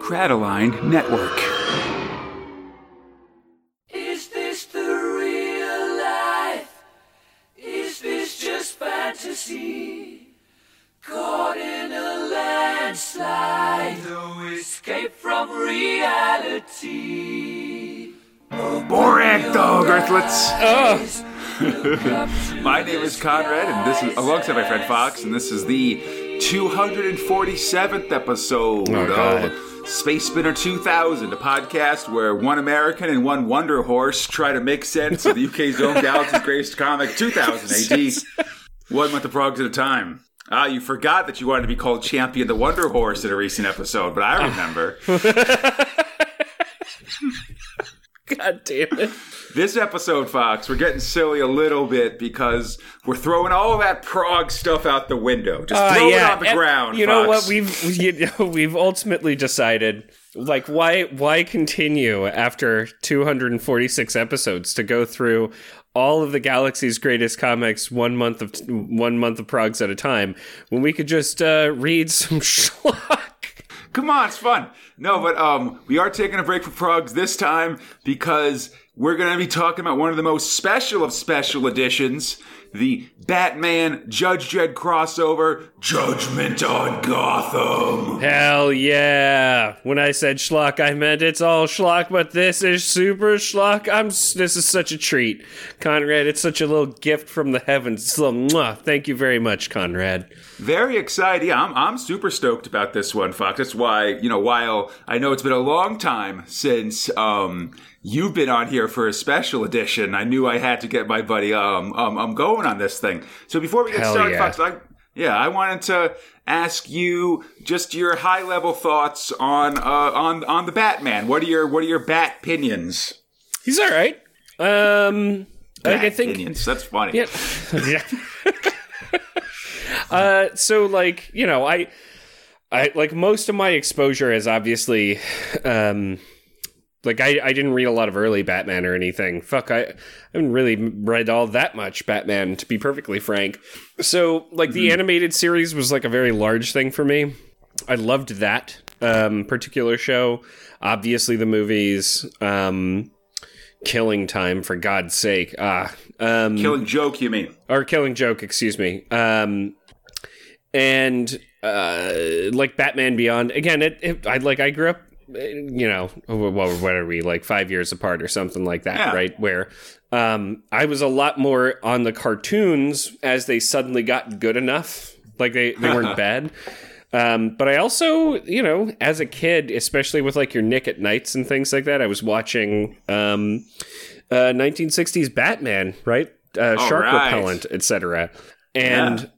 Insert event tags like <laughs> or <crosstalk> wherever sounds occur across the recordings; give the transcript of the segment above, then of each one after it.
Crataline Network. Is this the real life? Is this just fantasy? Caught in a landslide, no escape from reality. Borag Thungg, Earthlets. <laughs> my name is Conrad, and this is alongside my friend Fox, and this is the 247th episode Oh, of Space Spinner 2000, a podcast where one American and one Wonder Horse try to make sense of the UK's own <laughs> galaxy's greatest comic, 2000 AD, <laughs> one month of progs at a time. Ah, you forgot that you wanted to be called Champion the Wonder Horse in a recent episode, but I remember. <laughs> God damn it. This episode, Fox, we're getting silly a little bit because we're throwing all that prog stuff out the window. Just Uh, throw it on the and ground. You know what? We've you know, <laughs> we've ultimately decided like why why continue after 246 episodes to go through all of the galaxy's greatest comics one month of one month of progs at a time when we could just uh, read some <laughs> schlock. <laughs> Come on, it's fun. No, but um, we are taking a break for progs this time because we're going to be talking about one of the most special of special editions, the Batman Judge Dredd crossover, Judgment on Gotham. Hell yeah! When I said schlock, I meant it's all schlock, but this is super schlock. I'm this is such a treat, Conrad. It's such a little gift from the heavens. It's a little mwah. Thank you very much, Conrad. Very excited. Yeah, I'm, I'm super stoked about this one, Fox. That's why, you know, while I know it's been a long time since um, you've been on here for a special edition, I knew I had to get my buddy um, um, um going on this thing. So before we get Hell started, yeah. Fox, I, yeah, I wanted to ask you just your high level thoughts on uh, on on the Batman. What are your what are your bat opinions? He's all right. Um, like, I think opinions. That's funny. Yeah. <laughs> yeah. uh, so like you know, I, I like most of my exposure is obviously, um, like I I didn't read a lot of early Batman or anything. Fuck, I, I haven't really read all that much Batman to be perfectly frank. So like the animated series was like a very large thing for me. I loved that um, particular show. Obviously, the movies. Um, Killing Time, for God's sake. Ah, um, Killing joke, you mean? or Killing Joke, excuse me. Um, and uh, like Batman Beyond, again, it, it I like I grew up, you know, what, what are we like five years apart or something like that, Yeah. right? Where um, I was a lot more on the cartoons as they suddenly got good enough, like they they weren't <laughs> bad. Um, but I also, you know, as a kid, especially with like your Nick at Nights and things like that, I was watching um, uh, 1960s Batman, right? Uh, shark right. repellent, etc. And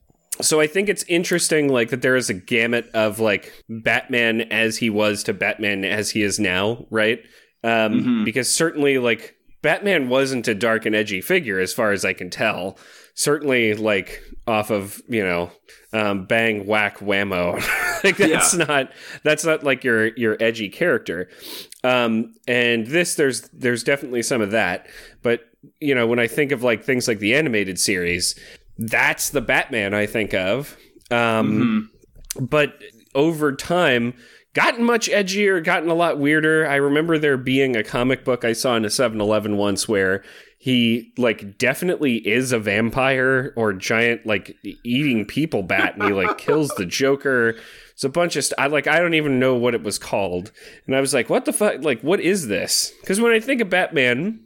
so I think it's interesting, like that there is a gamut of like Batman as he was to Batman as he is now, right? Um, Because certainly, like Batman wasn't a dark and edgy figure, as far as I can tell. Certainly, like off of you know, um, bang whack whammo. <laughs> like that's not that's not like your your edgy character. Um, and this there's there's definitely some of that, but you know when I think of like things like the animated series, that's the Batman I think of. Um, But over time, gotten much edgier, gotten a lot weirder. I remember there being a comic book I saw in a 7 Eleven once where he, like, definitely is a vampire or giant, like, eating people bat, and he, like, <laughs> kills the Joker. It's a bunch of st- I like I don't even know what it was called, and I was like, "What the fuck? Like, what is this?" Because when I think of Batman,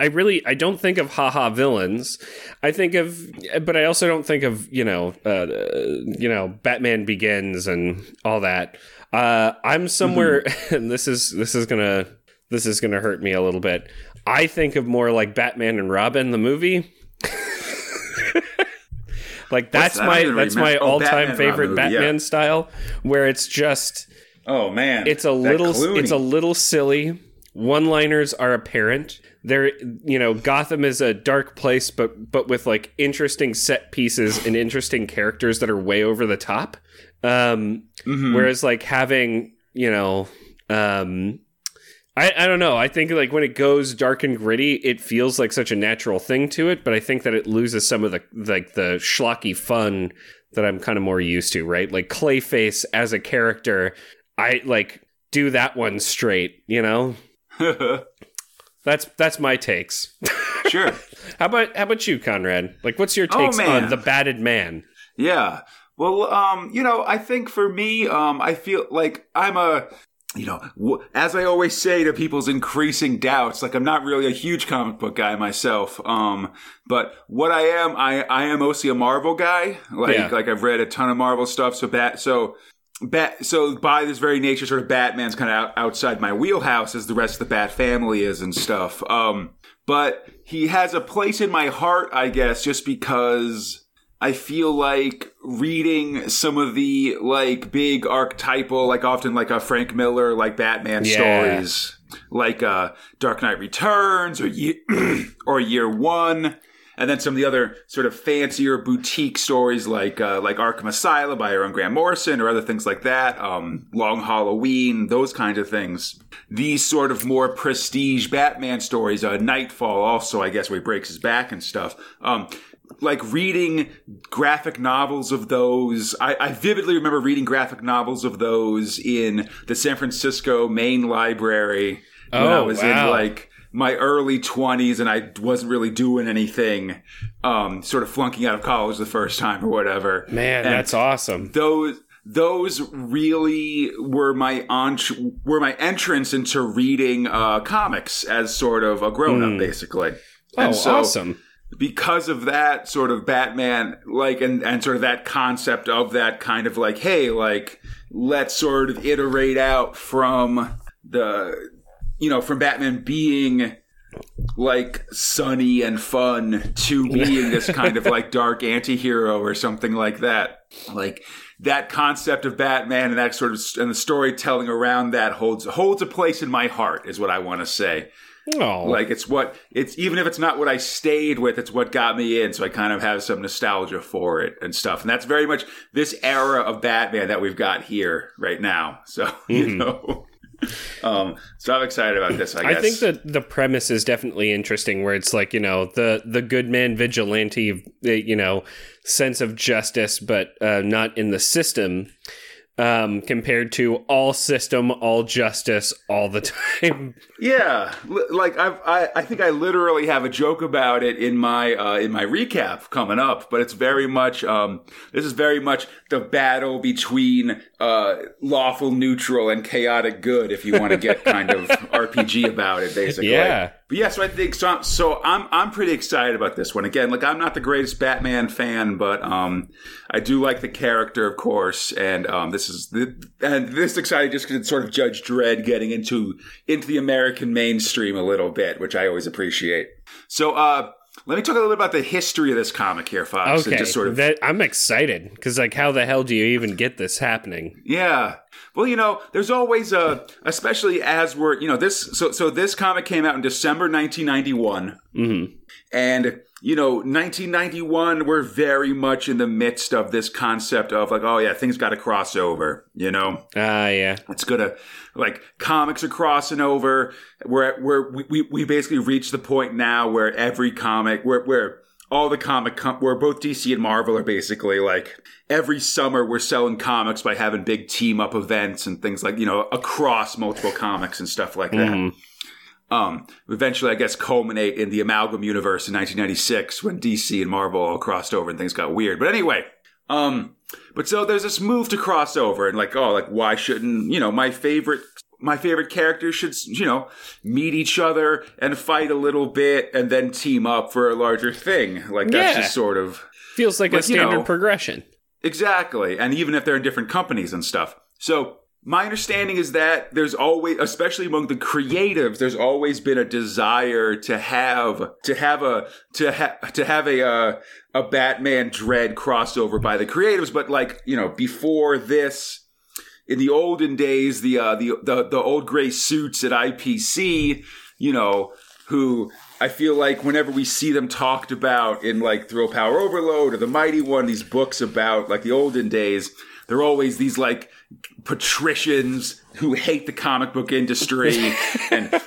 I really I don't think of haha villains. I think of, but I also don't think of you know, uh, you know, Batman Begins and all that. Uh, I'm somewhere, <laughs> and this is this is gonna this is gonna hurt me a little bit. I think of more like Batman and Robin the movie. <laughs> like that's that? My that's my. Oh, all time favorite movie, yeah. Batman style, where it's just Oh man, it's a little Clooney. it's a little silly one liners are apparent there you know gotham is a dark place but but with like interesting set pieces and interesting characters that are way over the top um Mm-hmm. whereas like having you know um I, I don't know. I think like when it goes dark and gritty, it feels like such a natural thing to it, but I think that it loses some of the like the schlocky fun that I'm kind of more used to, right? Like Clayface as a character, I like do that one straight. You know, <laughs> that's that's my takes. sure. <laughs> how about how about you, Conrad? Like, what's your Oh, takes man. on the batted man? Yeah. Well, um, you know, I think for me, um, I feel like I'm a, you know, w- as I always say to people's increasing doubts, like I'm not really a huge comic book guy myself. Um, but what I am, I, I am mostly a Marvel guy. Like, Yeah. like I've read a ton of Marvel stuff. So bat, so. Bat, so by this very nature, sort of Batman's kind of out, outside my wheelhouse as the rest of the Bat family is and stuff. Um, but he has a place in my heart, I guess, just because I feel like reading some of the like big archetypal, like often like a Frank Miller, like Batman Yeah. stories, like uh, Dark Knight Returns or Year, <clears throat> or Year One, and then some of the other sort of fancier boutique stories like uh, like Arkham Asylum by Aaron Grant Morrison or other things like that. Um, Long Halloween, those kinds of things. These sort of more prestige Batman stories. Uh, Nightfall, also, I guess, where he breaks his back and stuff. Um, like reading graphic novels of those. I, I vividly remember reading graphic novels of those in the San Francisco Main Library when I Oh, was wow. in like my early 20s and I wasn't really doing anything, um, sort of flunking out of college the first time or whatever. Man, And that's awesome. those those really were my ent- were my entrance into reading uh, comics as sort of a grown up, basically. Oh, so- awesome. because of that sort of Batman, like, and, and sort of that concept of that kind of like, hey, like, let's sort of iterate out from the, you know, from Batman being like sunny and fun to being this kind of like dark anti-hero or something like that. Like, that concept of Batman and that sort of and the storytelling around that holds holds a place in my heart is what I want to say. Oh, Like it's what it's even if it's not what I stayed with, it's what got me in. So I kind of have some nostalgia for it and stuff. And that's very much this era of Batman that we've got here right now. So <laughs> you mm-hmm. know, um, so I'm excited about this. I I think that the premise is definitely interesting, where it's like you know the the good man vigilante, you know, sense of justice, but uh, not in the system, um, compared to all system, all justice, all the <laughs> time. Yeah, like I've, I, I think I literally have a joke about it in my uh, in my recap coming up. But it's very much um, this is very much the battle between uh, lawful neutral and chaotic good. If you want to get kind of <laughs> RPG about it, basically. Yeah. But yeah, so I think so. So I'm I'm pretty excited about this one. Again, like I'm not the greatest Batman fan, but um, I do like the character, of course, and um, this is the, and this excited just because it's sort of Judge Dredd getting into into the American mainstream a little bit, which I always appreciate. So uh, let me talk a little bit about the history of this comic here, Fox, Okay, just sort of that I'm excited because like, how the hell do you even get this happening? Yeah. Well, you know, there's always a, especially as we're, you know, this, so, so this comic came out in December 1991. Mm-hmm. And, you know, 1991, we're very much in the midst of this concept of like, oh yeah, things got to cross over, you know? Ah, yeah. It's gonna like comics are crossing over. We're we're we, we, we basically reached the point now where every comic where where all the comic com- where both DC and Marvel are basically like every summer we're selling comics by having big team up events and things like you know across multiple comics and stuff like that. Mhm. Um, eventually, I guess, culminate in the Amalgam universe in 1996 when DC and Marvel all crossed over and things got weird. But anyway, um, but so there's this move to cross over and like, oh, like why shouldn't you know my favorite my favorite characters should you know meet each other and fight a little bit and then team up for a larger thing? Like that's Yeah. just sort of Feels like a Like, you standard know- progression. Exactly. And even if they're in different companies and stuff. So my understanding is that there's always, especially among the creatives, there's always been a desire to have, to have a, to have, to have a, uh, a Batman Dredd crossover by the creatives. But like, you know, before this, in the olden days, the, uh, the, the, the old gray suits at IPC, you know, who I feel like whenever we see them talked about in like Thrill Power Overload or The Mighty One, these books about like the olden days, they're always these like patricians who hate the comic book industry <laughs> and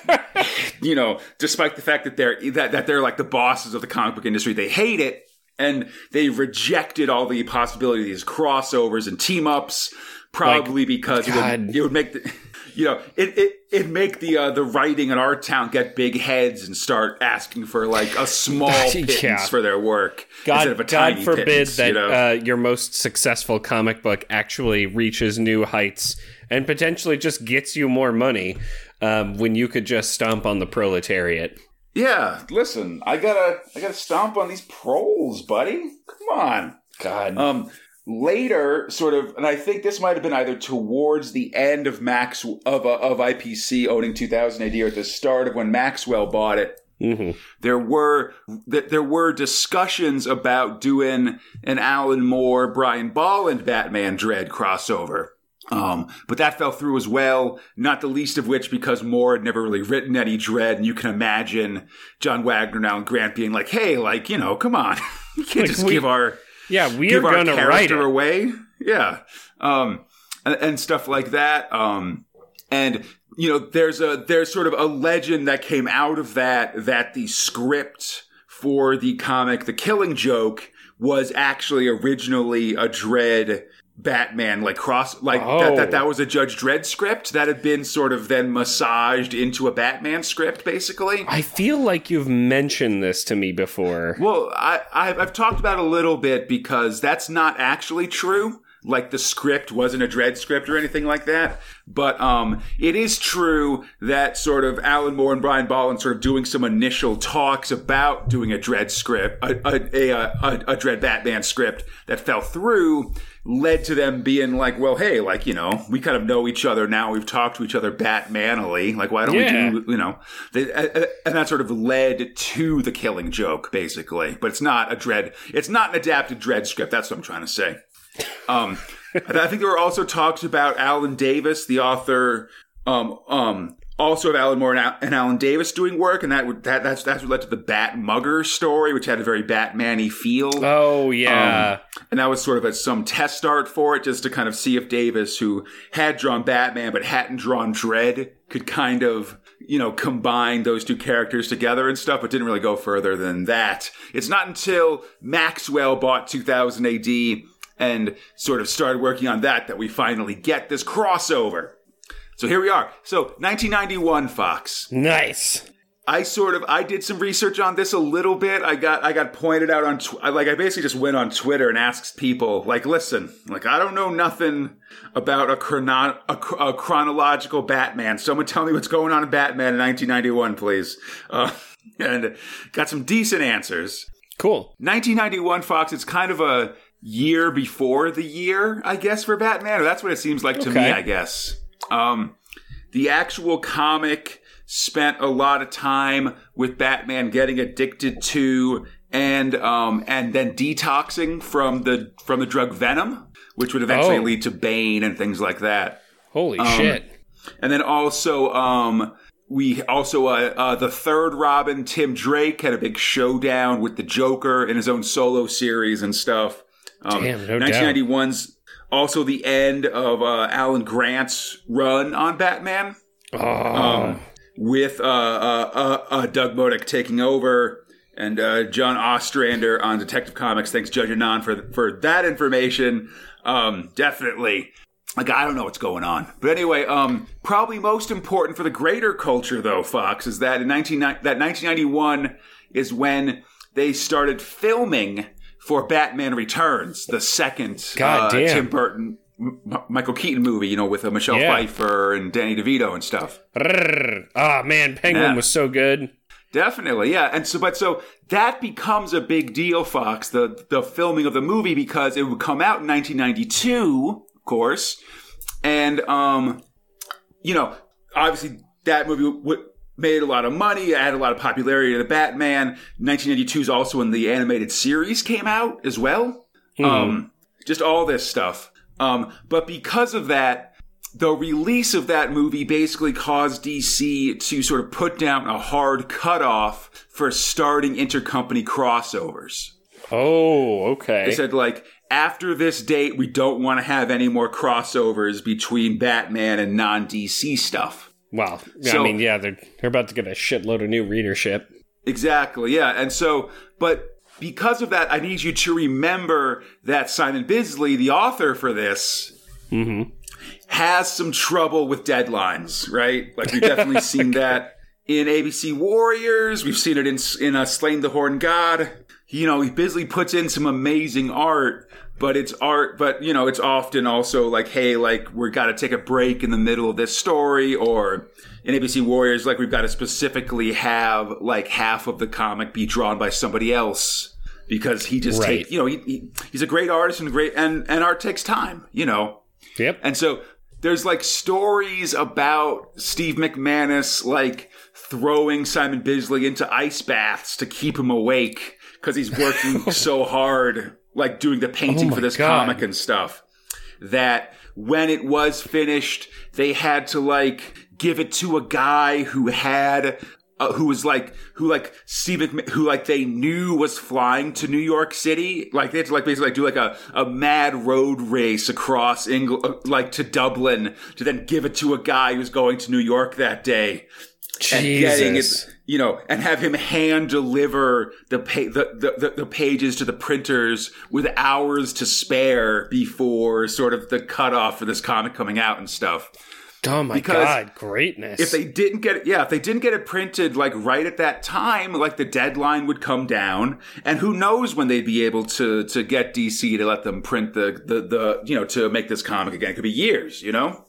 you know, despite the fact that they're that, that they're like the bosses of the comic book industry, they hate it and they rejected all the possibility of these crossovers and team ups, probably because it would, it would make the you know, it it it make the uh, the writing in our town get big heads and start asking for like a small <laughs> pittance Yeah. for their work God, instead of a God tiny forbid pittance, that you know? uh, your most successful comic book actually reaches new heights and potentially just gets you more money um, when you could just stomp on the proletariat. yeah, listen, I gotta I gotta stomp on these proles, buddy. Come on. God. Um, later, sort of, and I think this might have been either towards the end of Max of uh, of IPC owning 2000 AD or at the start of when Maxwell bought it. Mhm. There were th- there were discussions about doing an Alan Moore, Brian Bolland Batman Dredd crossover. Um, but that fell through as well, not the least of which because Moore had never really written any Dredd, and you can imagine John Wagner now and Alan Grant being like, "Hey, like you know, come on, <laughs> you can't Like, just we- give our Yeah, we are going to write it. away. Yeah. Um, and, and stuff like that. Um, and you know, there's a there's sort of a legend that came out of that that the script for the comic The Killing Joke was actually originally a Dredd Batman like cross like that, Oh. that that was a Judge Dredd script that had been sort of then massaged into a Batman script basically. I feel like you've mentioned this to me before. Well, I, I've, I've talked about it a little bit because that's not actually true. Like the script wasn't a Dredd script or anything like that. But um, it is true that sort of Alan Moore and Brian Bolland sort of doing some initial talks about doing a Dredd script, a, a, a, a, a Dredd Batman script that fell through led to them being like, well, hey, like, you know, we kind of know each other now. We've talked to each other Batmanily. Like, why don't Yeah. we do you know, they, uh, and that sort of led to the killing joke, basically. But it's not a Dredd. It's not an adapted Dredd script. That's what I'm trying to say. Um, <laughs> I think there were also talks about Alan Davis, the author, um, um, also of Alan Moore and, Al- and Alan Davis doing work, and that would that that's that's what led to the Bat Mugger story, which had a very Batman-y feel. Oh yeah. Um, and that was sort of a, some test art for it, just to kind of see if Davis, who had drawn Batman but hadn't drawn Dredd, could kind of, you know, combine those two characters together and stuff, but didn't really go further than that. It's not until Maxwell bought 2000 AD and sort of started working on that that we finally get this crossover. So here we are. So 1991, Fox. nice. I sort of I did some research on this a little bit. I got I got pointed out on tw- I- like I basically just went on Twitter and asked people like, listen, like I don't know nothing about a, chrono- a, a chronological Batman. Someone tell me what's going on in Batman in 1991, please. Uh, <laughs> and got some decent answers. Cool. 1991 Fox. It's kind of a year before the year, I guess, for Batman. Or that's what it seems like to me. I guess. Um, the actual comic spent a lot of time with Batman getting addicted to and um, and then detoxing from the from the drug Venom, which would eventually Oh. lead to Bane and things like that. Holy Um, shit. And then also, um, we also uh, uh, the third Robin, Tim Drake, had a big showdown with the Joker in his own solo series and stuff. Um, Damn, no doubt. 1991's also the end of uh, Alan Grant's run on Batman Oh. um, with uh, uh, uh, uh, Doug Modick taking over and uh, John Ostrander on Detective Comics. Thanks, Judge Anon, for for that information. Um, definitely. Like I don't know what's going on, but anyway, um, probably most important for the greater culture, though, Fox, is that in 19, that 1991 is when they started filming for Batman Returns, the second uh. Tim Burton, M- Michael Keaton movie, you know, with uh, Michelle Yeah. Pfeiffer and Danny DeVito and stuff. Ah man, Penguin Yeah. was so good. Definitely, yeah. And so, but so that becomes a big deal, Fox, the, the filming of the movie, because it would come out in 1992, of course. And, um, you know, obviously that movie w- made a lot of money, added a lot of popularity to the Batman. 1992 is also when the animated series came out as well. Um, just all this stuff. Um, but because of that, the release of that movie basically caused DC to sort of put down a hard cutoff for starting intercompany crossovers. Oh, okay. They said, like, after this date, we don't want to have any more crossovers between Batman and non DC stuff. Wow. I So- mean, yeah, they're they're about to get a shitload of new readership. Exactly, yeah. And so, but because of that, I need you to remember that Simon Bisley, the author for this, has some trouble with deadlines, right? Like we've definitely <laughs> seen that in ABC Warriors. We've seen it in in uh, Sláine the Horn God. You know, he Bisley puts in some amazing art, but it's art. But you know, it's often also like, hey, like we've got to take a break in the middle of this story, or in ABC Warriors, like we've got to specifically have like half of the comic be drawn by somebody else because he just Right. takes, you know, he, he, he's a great artist and great, and and art takes time, you know. Yep. And so there's like stories about Steve McManus like throwing Simon Bisley into ice baths to keep him awake because he's working <laughs> so hard, like doing the painting Oh for this God. comic and stuff. That when it was finished, they had to like give it to a guy who had. Uh, who was like who like Steve McMahon, who like they knew was flying to New York City like they had to like basically like do like a, a mad road race across England like to Dublin to then give it to a guy who's going to New York that day and getting it, you know, and have him hand deliver the, pa- the, the, the the pages to the printers with hours to spare before sort of the cutoff for this comic coming out and stuff. Oh my Because god, greatness. If they didn't get it, yeah, if they didn't get it printed like right at that time, like the deadline would come down, and who knows when they'd be able to to get DC to let them print the the the you know to make this comic again. It could be years, you know.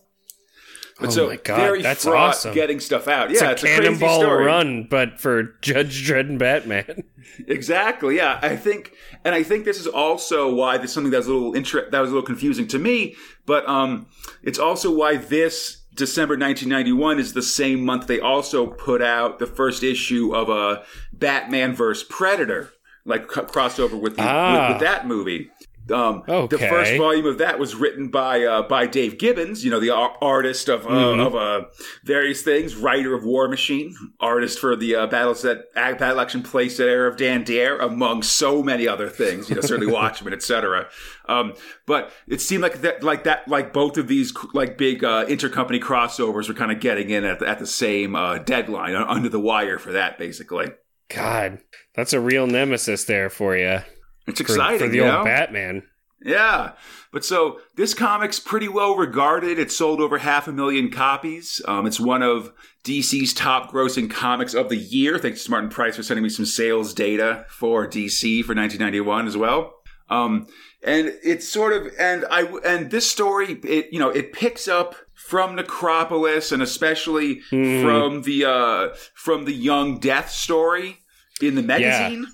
But Oh so my God, very that's fraught awesome. getting stuff out. it's yeah, a it's a crazy cannonball run, but for Judge Dredd and Batman. Exactly. Yeah, I think, and I think this is also why there's something that's a little inter- that was a little confusing to me. But um, it's also why this December 1991 is the same month they also put out the first issue of a Batman vs Predator, like crossover with, the, Ah. with with that movie. Um, The first volume of that was written by uh, by Dave Gibbons, you know, the ar- artist of uh, Mm-hmm. of uh, various things, writer of War Machine, artist for the uh, battles that battle action Era of Dan Dare, among so many other things. You know, certainly <laughs> Watchmen, etc. Um, but it seemed like that, like that, like both of these like big uh, intercompany crossovers were kind of getting in at the, at the same uh, deadline, under the wire for that, basically. God, that's a real nemesis there for you. It's exciting, for the you old know? Batman. Yeah. But so this comic's pretty well regarded. It sold over half a million copies. Um, it's one of DC's top grossing comics of the year. Thanks to Martin Price for sending me some sales data for DC for 1991 as well. Um, and it's sort of, and I, and this story, it, you know, it picks up from Necropolis and especially Hmm. from the, uh, from the Young Death story in the magazine.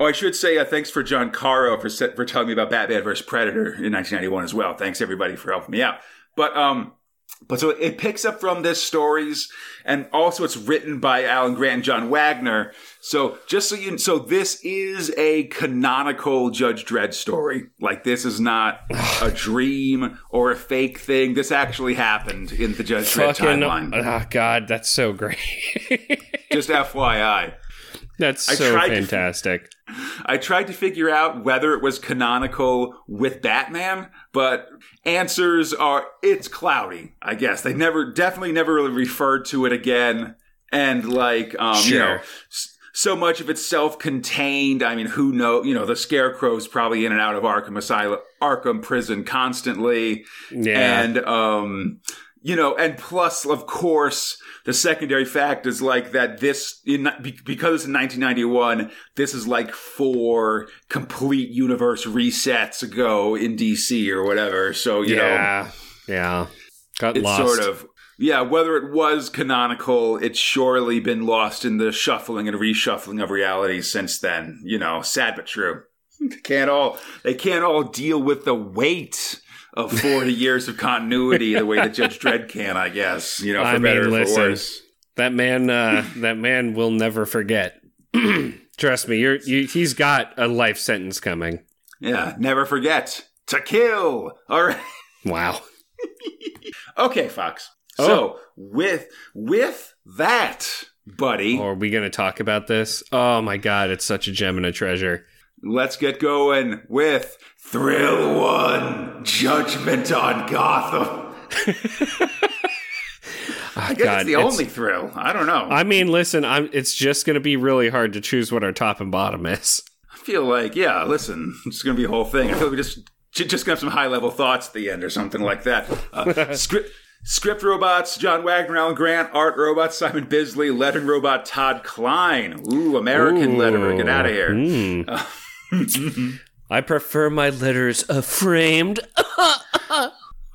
Oh, I should say uh, thanks for John Caro for for telling me about Batman vs Predator in 1991 as well. Thanks everybody for helping me out. But um, but so it picks up from this stories, and also it's written by Alan Grant and John Wagner. So just so you, so this is a canonical Judge Dredd story. Like this is not a <sighs> dream or a fake thing. This actually happened in the Judge Dredd Fucking, timeline. oh God, that's so great. <laughs> Just FYI. that's I so tried to- fantastic. I tried to figure out whether it was canonical with Batman, but answers are it's cloudy. I guess they never, definitely never really referred to it again, and like, um, you know, so much of it's self-contained. I mean, who know? You know, the Scarecrow's probably in and out of Arkham Asylum, Arkham Prison constantly, Yeah. and um, you know, and plus, of course, the secondary fact is like that. This in because it's in 1991. This is like four complete universe resets ago in DC or whatever. So you know, yeah. Yeah. Got it's lost. sort of yeah. Whether it was canonical, it's surely been lost in the shuffling and reshuffling of reality since then. You know, sad but true. <laughs> They can't all they can't all deal with the weight of 40 <laughs> years of continuity the way that Judge Dredd can, I guess. You know, for I mean, better or for listen. worse. That man, uh, <laughs> that man will never forget. <clears throat> Trust me, you're, you, he's got a life sentence coming. Yeah, never forget to kill. All right. Wow. <laughs> Okay, Fox. Oh. So, with with that, buddy, Are we going to talk about this? Oh my God, it's such a gem and a treasure. Let's get going with Thrill 1 Judgment on Gotham. <laughs> I guess God, it's the it's- only thrill. I don't know. I mean, listen, I'm, it's just going to be really hard to choose what our top and bottom is. I feel like, yeah, listen, it's going to be a whole thing. I feel like we just just gonna have some high level thoughts at the end or something like that. Uh, <laughs> script. Script robots, John Wagner, Alan Grant, art robot, Simon Bisley, lettering robot, Todd Klein. Ooh, American Ooh. letterer, get out of here. Mm. <laughs> I prefer my letters uh, framed. <laughs>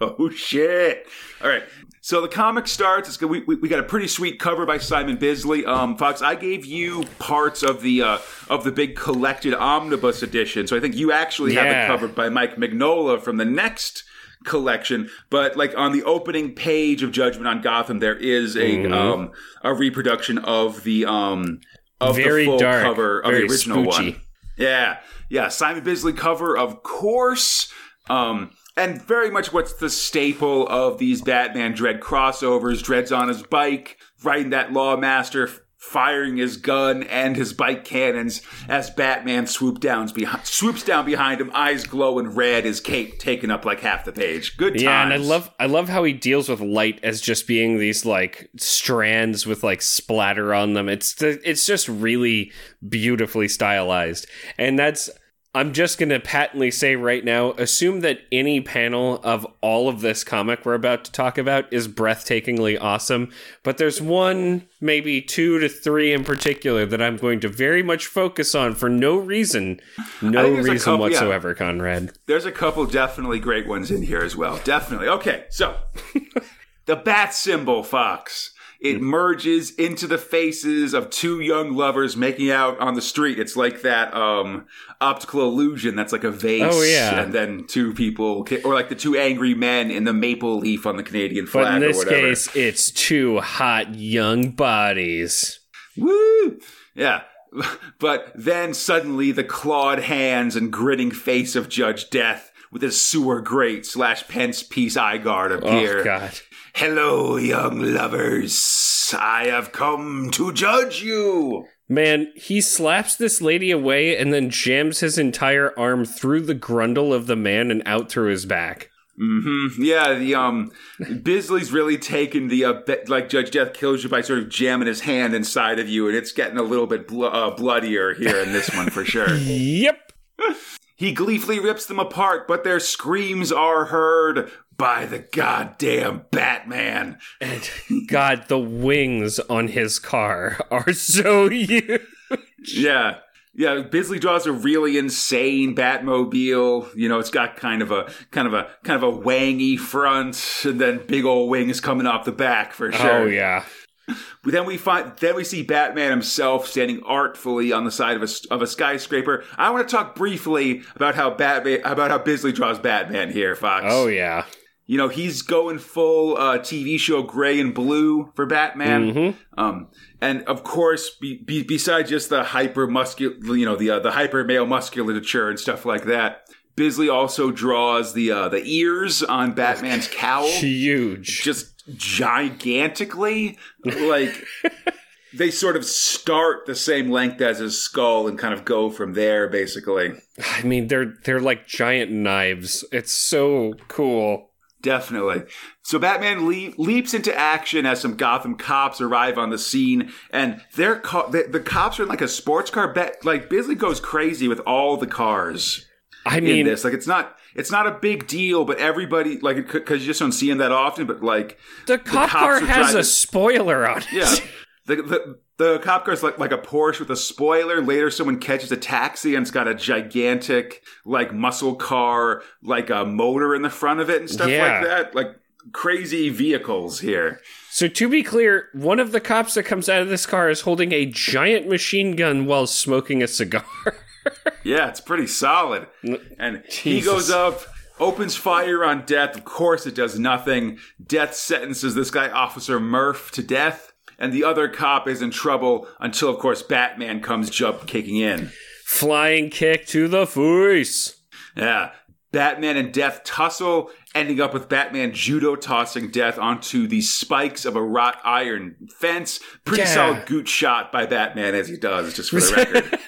Oh shit! All right. So the comic starts. It's good. We, we, we got a pretty sweet cover by Simon Bisley. Um, Fox, I gave you parts of the uh, of the big collected omnibus edition, so I think you actually have Yeah. it covered by Mike Mignola from the next collection. But like on the opening page of Judgment on Gotham, there is a Mm-hmm. um a reproduction of the um of Very the full dark, cover of the original spoochy. one. Yeah, yeah. Simon Bisley cover, of course. Um, and very much what's the staple of these Batman Dredd crossovers. Dredd's on his bike, riding that Lawmaster, firing his gun and his bike cannons as Batman swoop downs behind, swoops down behind him, eyes glowing red, his cape taking up like half the page. Good times. Yeah, and I love I love how he deals with light as just being these like strands with like splatter on them. It's it's just really beautifully stylized. And that's I'm just going to patently say right now, assume that any panel of all of this comic we're about to talk about is breathtakingly awesome, but there's one, maybe two to three in particular that I'm going to very much focus on for no reason. No think there's a reason couple- yeah. whatsoever, Conrad. There's a couple definitely great ones in here as well. Definitely. Okay, so <laughs> the bat symbol, Fox. It merges into the faces of two young lovers making out on the street. It's like that um, optical illusion that's like a vase. Oh, yeah. And then two people, or like the two angry men in the maple leaf on the Canadian flag But in this case, it's two hot young bodies. Woo! Yeah. <laughs> But then suddenly the clawed hands and grinning face of Judge Death with his sewer grate slash Pence piece eye guard appear. Oh God! Hello, young lovers. I have come to judge you. Man, he slaps this lady away and then jams his entire arm through the grundle of the man and out through his back. Mm-hmm. Yeah, the um, Bisley's really taken the uh, be- like Judge Death kills you by sort of jamming his hand inside of you, and it's getting a little bit blo- uh, bloodier here in this one for sure. <laughs> Yep. <laughs> He gleefully rips them apart, but their screams are heard by the goddamn Batman. And God, the wings on his car are so <laughs> huge. Yeah. Yeah, Bisley draws a really insane Batmobile. You know, it's got kind of a kind of a kind of a wangy front, and then big old wings coming off the back for oh, sure. Oh yeah. But then we find, then we see Batman himself standing artfully on the side of a of a skyscraper. I want to talk briefly about how Batman about how Bisley draws Batman here, Fox. Oh yeah. You know, he's going full uh, TV show gray and blue for Batman. Mhm. Um, and of course, be, be, besides just the hyper muscular, you know, the uh, the hyper male musculature and stuff like that, Bisley also draws the uh, the ears on Batman's <laughs> cowl, Huge. just gigantically. Like <laughs> they sort of start the same length as his skull and kind of go from there, basically. I mean, they're they're like giant knives. It's so cool. Definitely. So Batman le- leaps into action as some Gotham cops arrive on the scene, and they're co- the, the cops are in like a sports car. Bet like Bisley goes crazy with all the cars I in mean, this. Like it's not it's not a big deal, but everybody like because you just don't see him that often. But like the cop cops car has driving- a spoiler on it. yeah. <laughs> The, the, the cop car's like, like a Porsche with a spoiler. Later, someone catches a taxi and it's got a gigantic, like, muscle car, like a motor in the front of it and stuff Yeah. like that. Like, crazy vehicles here. So to be clear, one of the cops that comes out of this car is holding a giant machine gun while smoking a cigar. <laughs> Yeah, it's pretty solid. And he goes up, opens fire on Death. Of course, it does nothing. Death sentences this guy, Officer Murph, to death. And the other cop is in trouble until, of course, Batman comes jump kicking in. Flying kick to the face. Yeah. Batman and Death tussle, ending up with Batman judo tossing Death onto the spikes of a wrought iron fence. Pretty Yeah. solid goot shot by Batman as he does, just for the <laughs> record.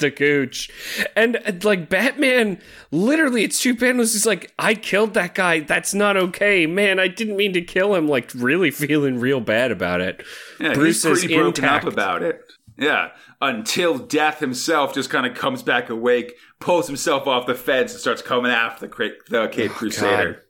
The gooch. And uh, like Batman, literally, it's two panels. He's like, I killed that guy. That's not okay. Man, I didn't mean to kill him. Like, really <laughs> feeling real bad about it. Yeah, Bruce he's is broken intact. up about it. Yeah, until Death himself just kind of comes back awake, pulls himself off the fence, and starts coming after the, cra- the Cape Crusader.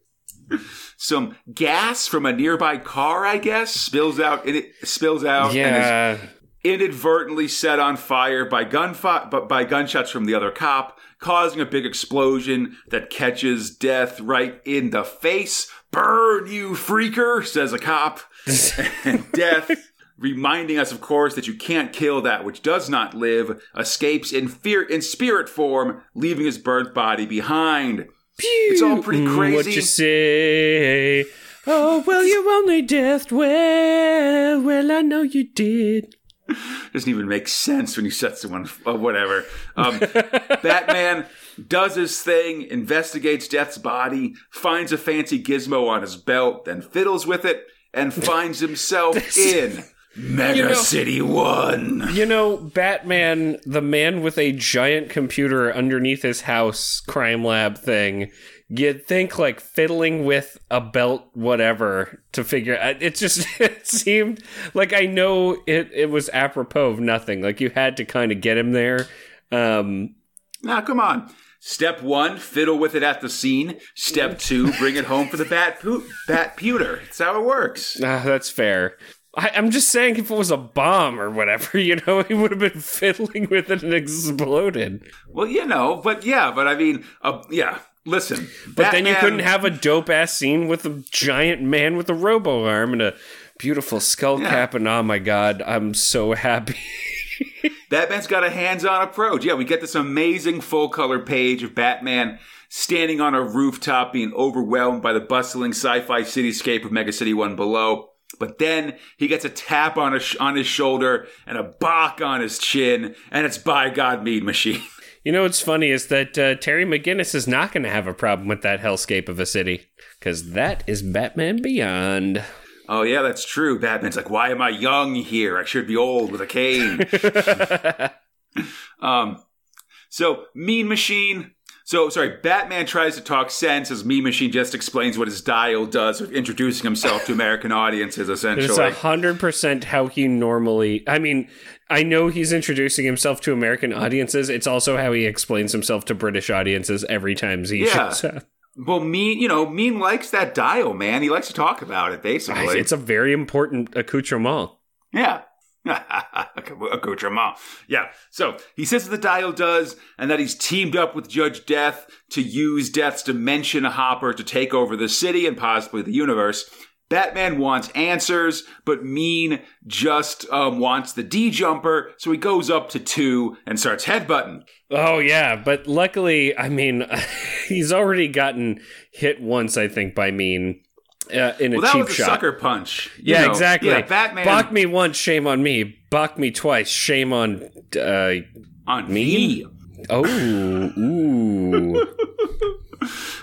<laughs> Some gas from a nearby car, I guess, spills out. It spills out. and is Yeah. Inadvertently set on fire by gunfire, but by gunshots from the other cop, causing a big explosion that catches Death right in the face. Burn, you freaker, says a cop. <laughs> and Death, reminding us, of course, that you can't kill that which does not live, escapes in fear in spirit form, leaving his burnt body behind. It's all pretty Mm, crazy. What you say? Oh, well, you only deathed well. Well, I know you did. Doesn't even make sense when you set someone uh, whatever. Um, <laughs> batman does his thing investigates death's body finds a fancy gizmo on his belt then fiddles with it and <laughs> finds himself in mega You know- city 1 You know, Batman, the man with a giant computer underneath his house crime lab thing, you'd think like fiddling with a belt, whatever, to figure it just <laughs> it seemed like I know it, it was apropos of nothing. Like you had to kind of get him there. Um, now come on step one fiddle with it at the scene step two bring it home for the <laughs> bat pu- bat pewter that's how it works ah, that's fair. I, I'm just saying, if it was a bomb or whatever, <laughs> you know, he would have been fiddling with it and exploded. well you know but yeah but i mean uh, yeah listen But then you couldn't have a dope ass scene with a giant man with a robo arm and a beautiful skull Yeah. cap. And oh my god, I'm so happy. <laughs> Batman's got a hands-on approach. Yeah, we get this amazing full-color page of Batman standing on a rooftop being overwhelmed by the bustling sci-fi cityscape of Mega City 1 below. But then he gets a tap on, a sh- on his shoulder and a bark on his chin, and it's by God Mean Machine. <laughs> you know what's funny is that uh, Terry McGinnis is not going to have a problem with that hellscape of a city because that is Batman Beyond. oh yeah, that's true. Batman's like, why am I young here? I should be old with a cane. <laughs> Um, so Mean Machine. So sorry, Batman tries to talk sense as Mean Machine just explains what his dial does introducing himself to American audiences. It's Essentially, a hundred percent how he normally. I mean, I know he's introducing himself to American audiences. It's also how he explains himself to British audiences every time he Yeah. shows up. well, Mean, you know, Mean likes that dial, man. He likes to talk about it. Basically, It's a very important accoutrement. Yeah. <laughs> Accoutrement. Yeah. So he says that the dial does, and that he's teamed up with Judge Death to use Death's dimension hopper to take over the city and possibly the universe. Batman wants answers, but Mean just um, wants the D jumper, so he goes up to two and starts headbutting. Oh yeah, but luckily, I mean, <laughs> he's already gotten hit once, I think, by Mean uh, in a Well, that cheap was a shot. sucker punch. Yeah, know, exactly. Yeah, Batman Balk me once, shame on me. Balk me twice, shame on. Uh, on Me? me. oh, ooh. <laughs>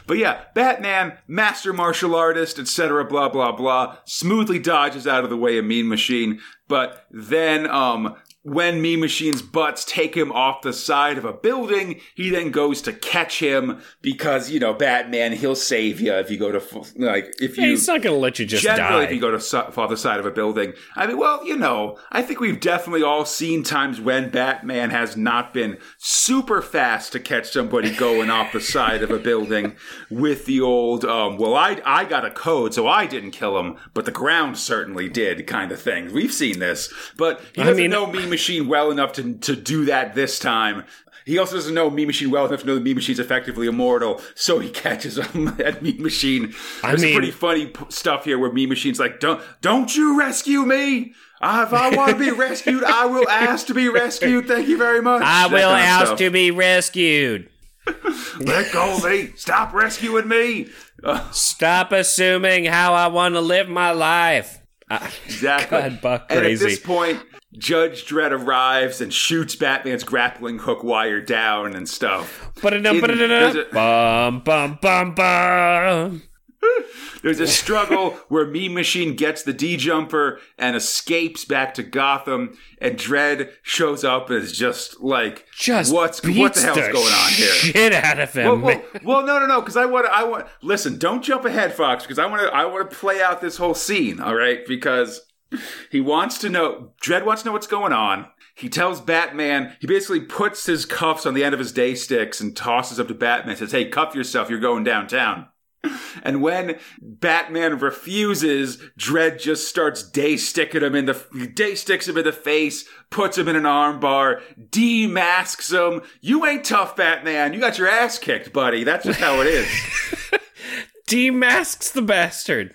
But yeah, Batman, master martial artist, etc., blah blah blah, smoothly dodges out of the way a Mean Machine. But then, um, when Mean Machine's butts take him off the side of a building, he then goes to catch him because you know Batman, he'll save you if you go to like if you. he's not going to let you just Generally, die. if you go to so- farther side of a building, I mean, well, you know, I think we've definitely all seen times when Batman has not been super fast to catch somebody going off the side of a building with the old, um, well, I I got a code, so I didn't kill him, but the ground certainly did, kind of thing. We've seen this, but he doesn't mean- know Mean Machine well enough to to do that this time. He also doesn't know Mean Machine well enough to know that Mean Machine's effectively immortal, so he <laughs> catches him at Mean Machine. I There's some mean- pretty funny p- stuff here where Mean Machine's like, "Don't, don't you rescue me? Uh, if I want to be <laughs> rescued, I will ask to be rescued. Thank you very much." I That will kind of ask stuff. to be rescued. <laughs> let go of me. Stop rescuing me. Uh, Stop assuming how I want to live my life. <laughs> Exactly. God, buck and at this point, Judge Dredd arrives and shoots Batman's grappling hook wire down and stuff. Bum, bum, bum, bum. <laughs> There's a struggle where Mean Machine gets the D jumper and escapes back to Gotham, and Dredd shows up and is just like, Just what's what the hell's going on here?" Shit out of him. Well, well, well, no, no, no, because I want to. I want. Listen, don't jump ahead, Fox, because I want to. I want to play out this whole scene. All right, because he wants to know. Dredd wants to know what's going on. he tells Batman, he basically puts his cuffs on the end of his day sticks and tosses up to Batman says, Hey, cuff yourself, you're going downtown. And when Batman refuses, Dredd just starts day sticking him in the day sticks him in the face, puts him in an armbar, demasks him. You ain't tough, Batman. You got your ass kicked, buddy. That's just how it is. <laughs> Demasks the bastard.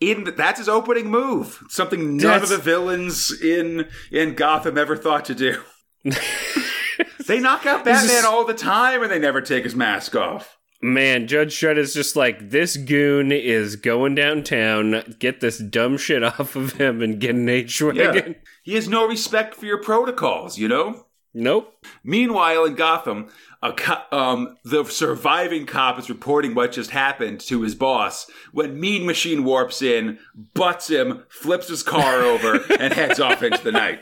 in that's his opening move. Something none That's- of the villains in in Gotham ever thought to do. <laughs> they knock out Batman is- all the time, and they never take his mask off. Man, Judge Dredd is just like, this goon is going downtown, get this dumb shit <laughs> off of him and get an H Yeah, wagon. he has no respect for your protocols. You know. Nope. Meanwhile, in Gotham, a co- um, the surviving cop is reporting what just happened to his boss when Mean Machine warps in, butts him, flips his car over, <laughs> and heads off into the night.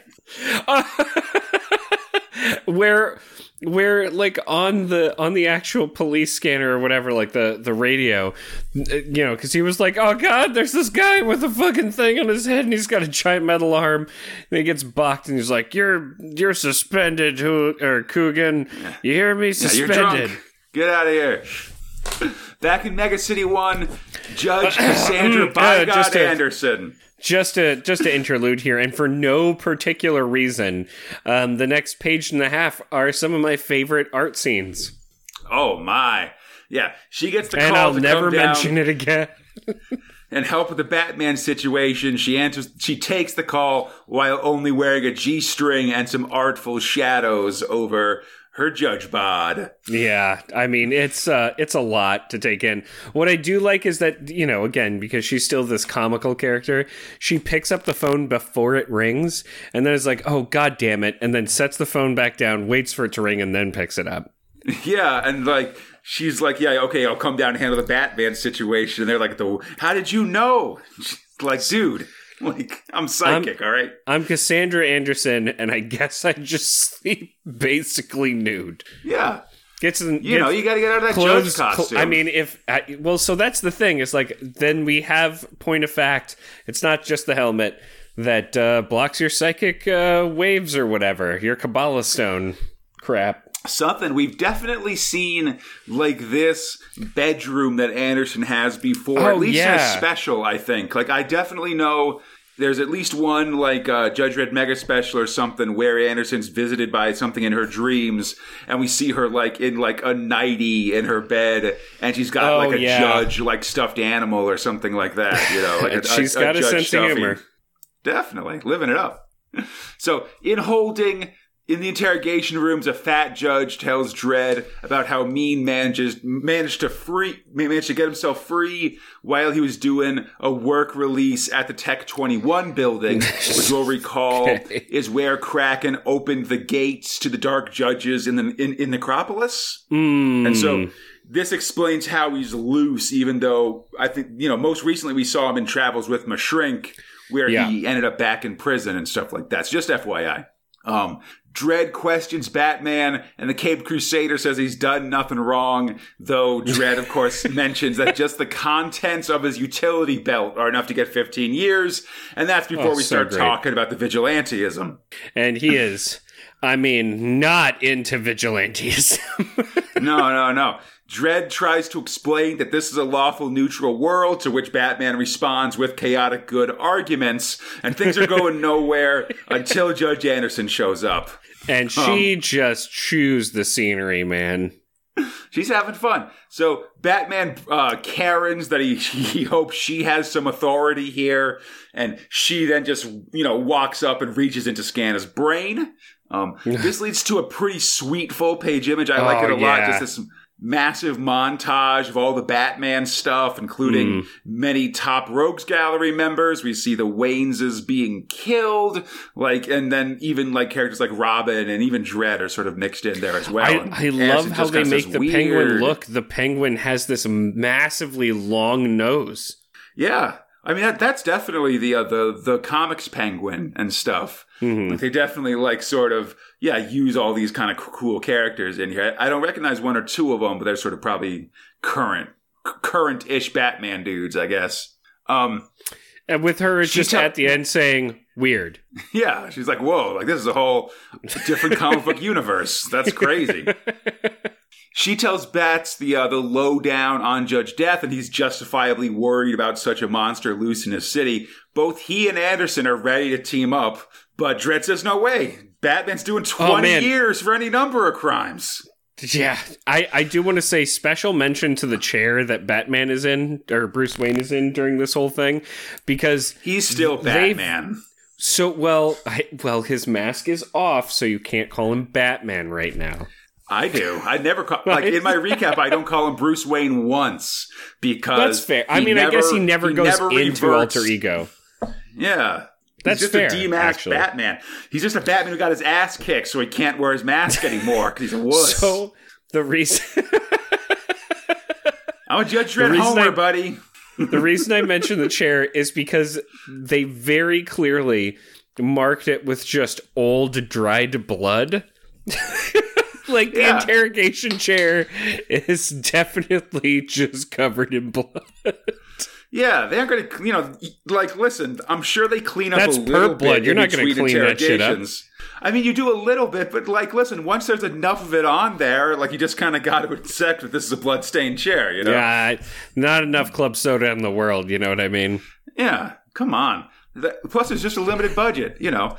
<laughs> where where like on the on the actual police scanner or whatever like the the radio uh, you know because he was like oh god there's this guy with a fucking thing on his head and he's got a giant metal arm and he gets bucked and he's like you're you're suspended Hu- or Coogan you hear me Yeah, you're suspended drunk. Get out of here. Back in Mega City 1, Judge <clears throat> Cassandra by Uh, God Anderson. Just a just to interlude here, and for no particular reason, um, the next page and a half are some of my favorite art scenes, Oh my. Yeah, she gets the and call I'll to never down mention it again. <laughs> and help with the Batman situation. She answers she takes the call while only wearing a G-string and some artful shadows over her judge bod. Yeah, I mean it's uh it's a lot to take in. What I do like is that you know again because she's still this comical character, she picks up the phone before it rings and then is like, "Oh god damn it," and then sets the phone back down, waits for it to ring and then picks it up. Yeah, and like she's like, yeah, okay, I'll come down and handle the Batman situation. And they're like, the how did you know? <laughs> She's like, dude, <laughs> like I'm psychic, all right. I'm Cassandra Anderson and I guess I just sleep basically nude. Yeah, Gets in, you know, you got to get out of that clothes. judge cl- costume. I mean, if uh, well, so that's the thing. Is like then we have point of fact. It's not just the helmet that uh, blocks your psychic uh, waves or whatever. Your Kabbalah stone crap. Something we've definitely seen like this bedroom that Anderson has before. Oh, at least in a special, I think. Like I definitely know. There's at least one like uh, Judge Dredd Mega special or something where Anderson's visited by something in her dreams, and we see her like in like a nighty in her bed, and she's got Oh, like a yeah. judge like stuffed animal or something like that. You know, like <laughs> And she's got a judge sense of humor. Definitely living it up. <laughs> So in holding in the interrogation rooms, a fat judge tells Dredd about how Mean manages managed to free managed to get himself free while he was doing a work release at the Tech Twenty One building, <laughs> which you'll recall Okay. is where Kraken opened the gates to the Dark Judges in the in, in Necropolis. Mm. And so this explains how he's loose, even though I think, you know, most recently we saw him in Travels with my Shrink, where Yeah. he ended up back in prison and stuff like that. So just FYI. Um, Dredd questions Batman, and the Cape Crusader says he's done nothing wrong, though Dredd, of course, <laughs> mentions that just the contents of his utility belt are enough to get 15 years, and that's before Oh, we so start great. talking about the vigilanteism. and he is, I mean, not into vigilantes. no, no, no. Dredd tries to explain that this is a lawful neutral world, to which Batman responds with chaotic good arguments, and things are going <laughs> nowhere until Judge Anderson shows up. and she just chews the scenery, man. She's having fun. So Batman uh, Karens that he <laughs> he hopes she has some authority here, and she then just you know walks up and reaches into to brain. Um, <laughs> this leads to a pretty sweet full page image. I like Oh, it a lot. Just this massive montage of all the Batman stuff, including Mm. many top Rogues Gallery members. We see the Wayneses being killed, like, and then even like characters like Robin and even Dredd are sort of mixed in there as well. I, I love how they make the penguin look. The penguin has this massively long nose. Yeah, I mean that, that's definitely the uh, the the comics penguin and stuff. Mhm. Like they definitely like sort of yeah use all these kind of cool characters in here. I don't recognize one or two of them, but they're sort of probably current current ish Batman dudes, I guess. Um, And with her, it's just tell- at the end saying weird. <laughs> Yeah, she's like, whoa, like this is a whole different comic book <laughs> universe. That's crazy. <laughs> She tells Bats the uh, the lowdown on Judge Death, and he's justifiably worried about such a monster loose in his city. Both he and Anderson are ready to team up, but Dredd says no way. Batman's doing Oh, twenty man. years for any number of crimes. Yeah, I, I do want to say special mention to the chair that Batman is in, or Bruce Wayne is in during this whole thing, because He's still Batman. so well, I, well, his mask is off, so you can't call him Batman right now. I do. I never call <laughs> like in my recap. I don't call him Bruce Wayne once because That's fair. I he mean, I guess he never goes never into reverts. alter ego. Yeah. That's he's just fair, a D-Max. Batman. He's just a Batman who got his ass kicked, so he can't wear his mask anymore because he's a wuss. <laughs> So the reason <laughs> I'm a Judge Dredd Homer, I- buddy. the reason I mentioned the chair is because they very clearly marked it with just old dried blood. <laughs> like the Yeah. interrogation chair is definitely just covered in blood. Yeah, they aren't going to, you know, like, listen, I'm sure they clean up That's a little bit. You're not gonna between clean that shit up. I mean, you do a little bit, but like, listen, once there's enough of it on there, like, you just kind of got to accept that this is a blood-stained chair, you know? Yeah, not enough club soda in the world. You know what I mean? Yeah, come on. That, plus, it's just a limited budget, you know.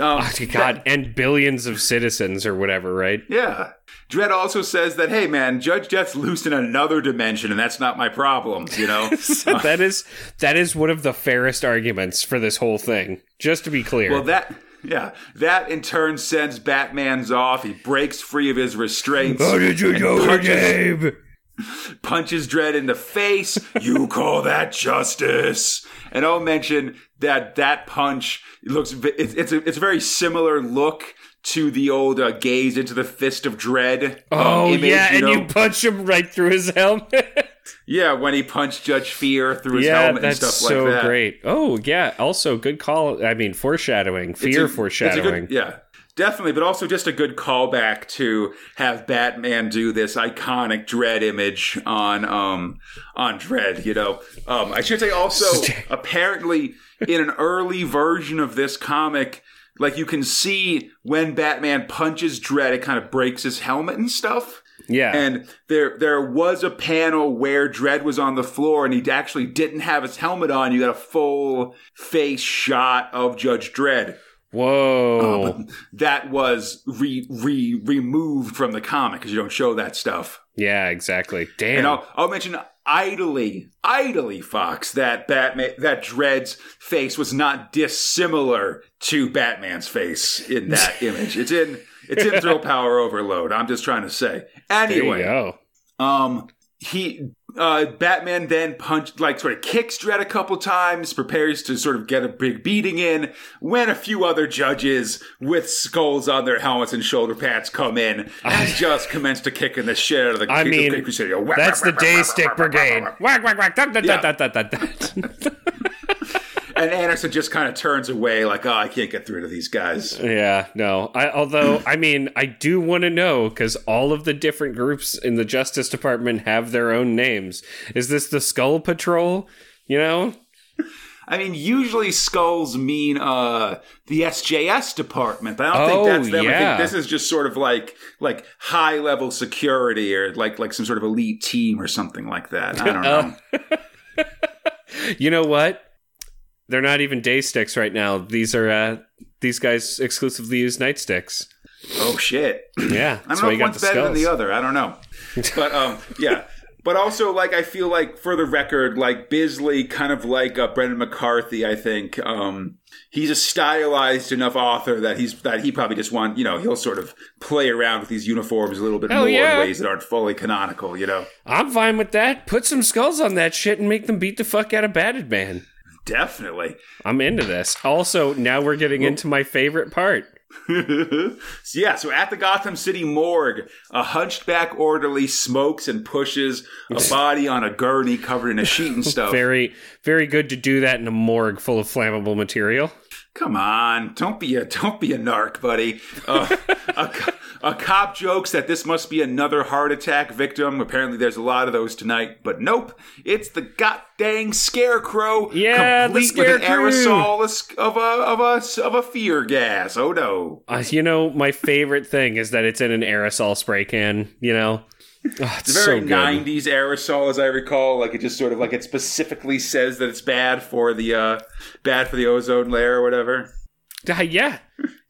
Um, Oh, God, and billions of citizens or whatever, right? Yeah. Dredd also says that, hey, man, Judge Death's loose in another dimension, and that's not my problem, you know? <laughs> that is that is one of the fairest arguments for this whole thing. Just to be clear. well, that. Yeah, that in turn sends Batman's off. He breaks free of his restraints. How did you know punches, name? <laughs> punches Dredd in the face. you call that justice? And I'll mention that that punch looks. It's it's a, it's a very similar look to the old uh, gaze into the fist of Dredd. um, Oh image, yeah, and know? you punch him right through his helmet. <laughs> Yeah, when he punched Judge Fear through his yeah, helmet and that's stuff so like that. So great. Oh yeah, also good call. I mean, foreshadowing, fear a foreshadowing. good- yeah, definitely, but also just a good callback to have Batman do this iconic Dredd image on um on Dredd. You know, um, I should say also <laughs> apparently in an early version of this comic. Like you can see when Batman punches Dredd, it kind of breaks his helmet and stuff. yeah, And there there was a panel where Dredd was on the floor and he actually didn't have his helmet on. You got a full face shot of Judge Dredd. whoa, uh, That was re, re removed from the comic because you don't show that stuff. yeah, exactly. Damn. And I'll, I'll mention idly, idly, Fox, that Batman, that Dredd's face was not dissimilar to Batman's face in that <laughs> image. It's in, it's in Thrill Power Overload. I'm just trying to say. there you Anyway, go. um, he, uh, Batman then punched, like, sort of kicks Dredd a couple times, prepares to sort of get a big beating in, when a few other judges with skulls on their helmets and shoulder pads come in and <laughs> just commence to kicking the shit out of the I mean, Crusader. Whack, That's the whack, Day Stick Brigade. whack, Whack whack whack. Dun, dun, Yeah. dun, <laughs> And Anderson just kind of turns away, like, oh, I can't get through to these guys. Yeah, no. I although I mean, I do want to know because all of the different groups in the Justice Department have their own names. Is this the Skull Patrol? You know, I mean, usually skulls mean uh, the SJS department, but I don't Oh, think that's them. I think this is just sort of like like high level security or like like some sort of elite team or something like that. I don't <laughs> know. you know what? They're not even day sticks right now. These are uh, these guys exclusively use nightsticks. oh shit! <clears throat> Yeah, I don't know if one's better skulls. than the other. I don't know. <laughs> But um, yeah. But also, like, I feel like for the record, like Bisley, kind of like uh, Brendan McCarthy, I think um, he's a stylized enough author that he's that he probably just want you know he'll sort of play around with these uniforms a little bit Hell more yeah. in ways that aren't fully canonical. You know, I'm fine with that. Put some skulls on that shit and make them beat the fuck out of Batted Man. Definitely. I'm into this. Also, now we're getting into my favorite part. <laughs> so yeah, so at the Gotham City morgue, a hunchback orderly smokes and pushes a <laughs> body on a gurney covered in a sheet and stuff. Very, very good to do that in a morgue full of flammable material. Come on, don't be a don't be a narc, buddy. Uh, <laughs> a, A cop jokes that this must be another heart attack victim. Apparently, there's a lot of those tonight, but nope. It's the god dang scarecrow. Yeah, the complete with an aerosol of a of a of a fear gas. Oh no! Uh, you know, my favorite thing is that it's in an aerosol spray can. You know, oh, it's, Very so good. '90s aerosol, as I recall. Like it just sort of like it specifically says that it's bad for the uh bad for the ozone layer or whatever. Uh, <laughs> yeah.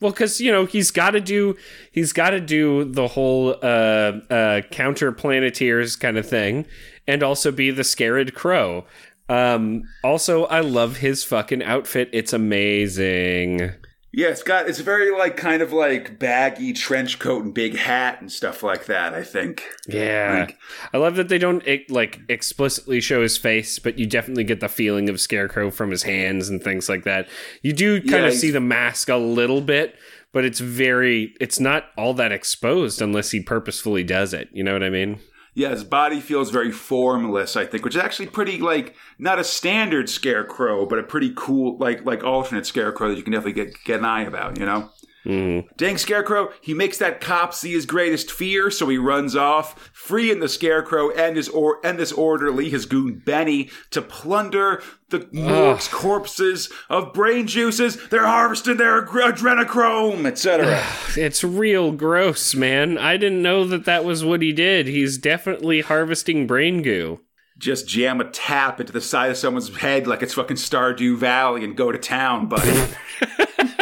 Well, because you know he's got to do he's got to do the whole uh, uh, counter planeteers kind of thing, and also be the scared crow. Um, also, I love his fucking outfit. It's amazing. Yeah, it's got it's very like kind of like baggy trench coat and big hat and stuff like that. I think. Yeah, Like- I love that they don't like explicitly show his face, but you definitely get the feeling of Scarecrow from his hands and things like that. You do kind Yeah, of see the mask a little bit, but it's very it's not all that exposed unless he purposefully does it. You know what I mean? Yeah, his body feels very formless. I think, which is actually pretty like not a standard scarecrow, but a pretty cool like like alternate scarecrow that you can definitely get get an eye about. You know. Mm. Dang Scarecrow, he makes that cop see his greatest fear, so he runs off, freeing the Scarecrow and his or and this orderly, his goon Benny, to plunder the morgue's corpses of brain juices. They're harvesting their adrenochrome, etc. <sighs> It's real gross, man. I didn't know that that was what he did. He's definitely harvesting brain goo. Just jam a tap into the side of someone's head like it's fucking Stardew Valley and go to town, buddy. <laughs>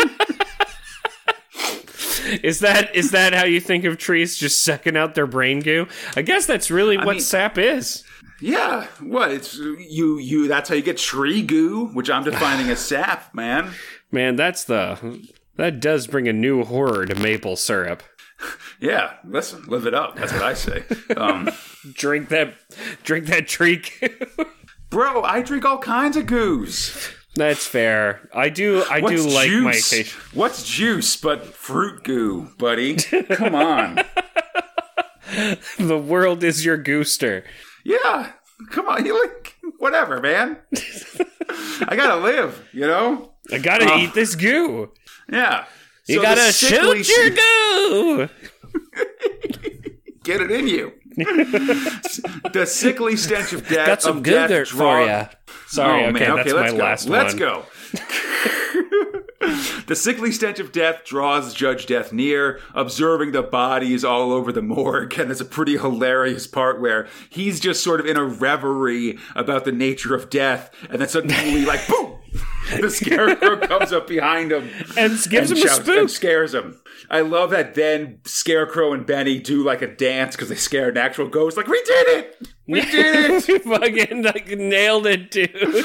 Is that is that how you think of trees just sucking out their brain goo? I guess that's really what mean- sap is. yeah, what? It's you. You. That's how you get tree goo, which I'm defining as sap, man. Man, that's the that does bring a new horror to maple syrup. <laughs> Yeah, listen, live it up. That's what I say. Um, <laughs> Drink that drink that tree goo. <laughs> bro, I drink all kinds of goos. That's fair. I do I What's do like juice? my occasion. What's juice but fruit goo, buddy? Come on. <laughs> The world is your gooster. Yeah, come on. You like whatever, man. I gotta live, you know. I gotta oh. eat this goo. Yeah. You So gotta sickly- shoot your goo. <laughs> Get it in you. <laughs> the sickly stench of death. Got some of goo death dirt for you. Sorry, Oh, okay, man. that's let's go. Let's one. go. <laughs> the sickly stench of death draws Judge Death near, observing the bodies all over the morgue. And there's a pretty hilarious part where he's just sort of in a reverie about the nature of death, and then suddenly, like, boom! <laughs> The scarecrow comes up behind him And gives him a shouts- spook. and scares him. I love that then Scarecrow and Benny do like a dance because they scared an actual ghost. Like, we did it! We <laughs> did it! <laughs> fucking like nailed it, dude.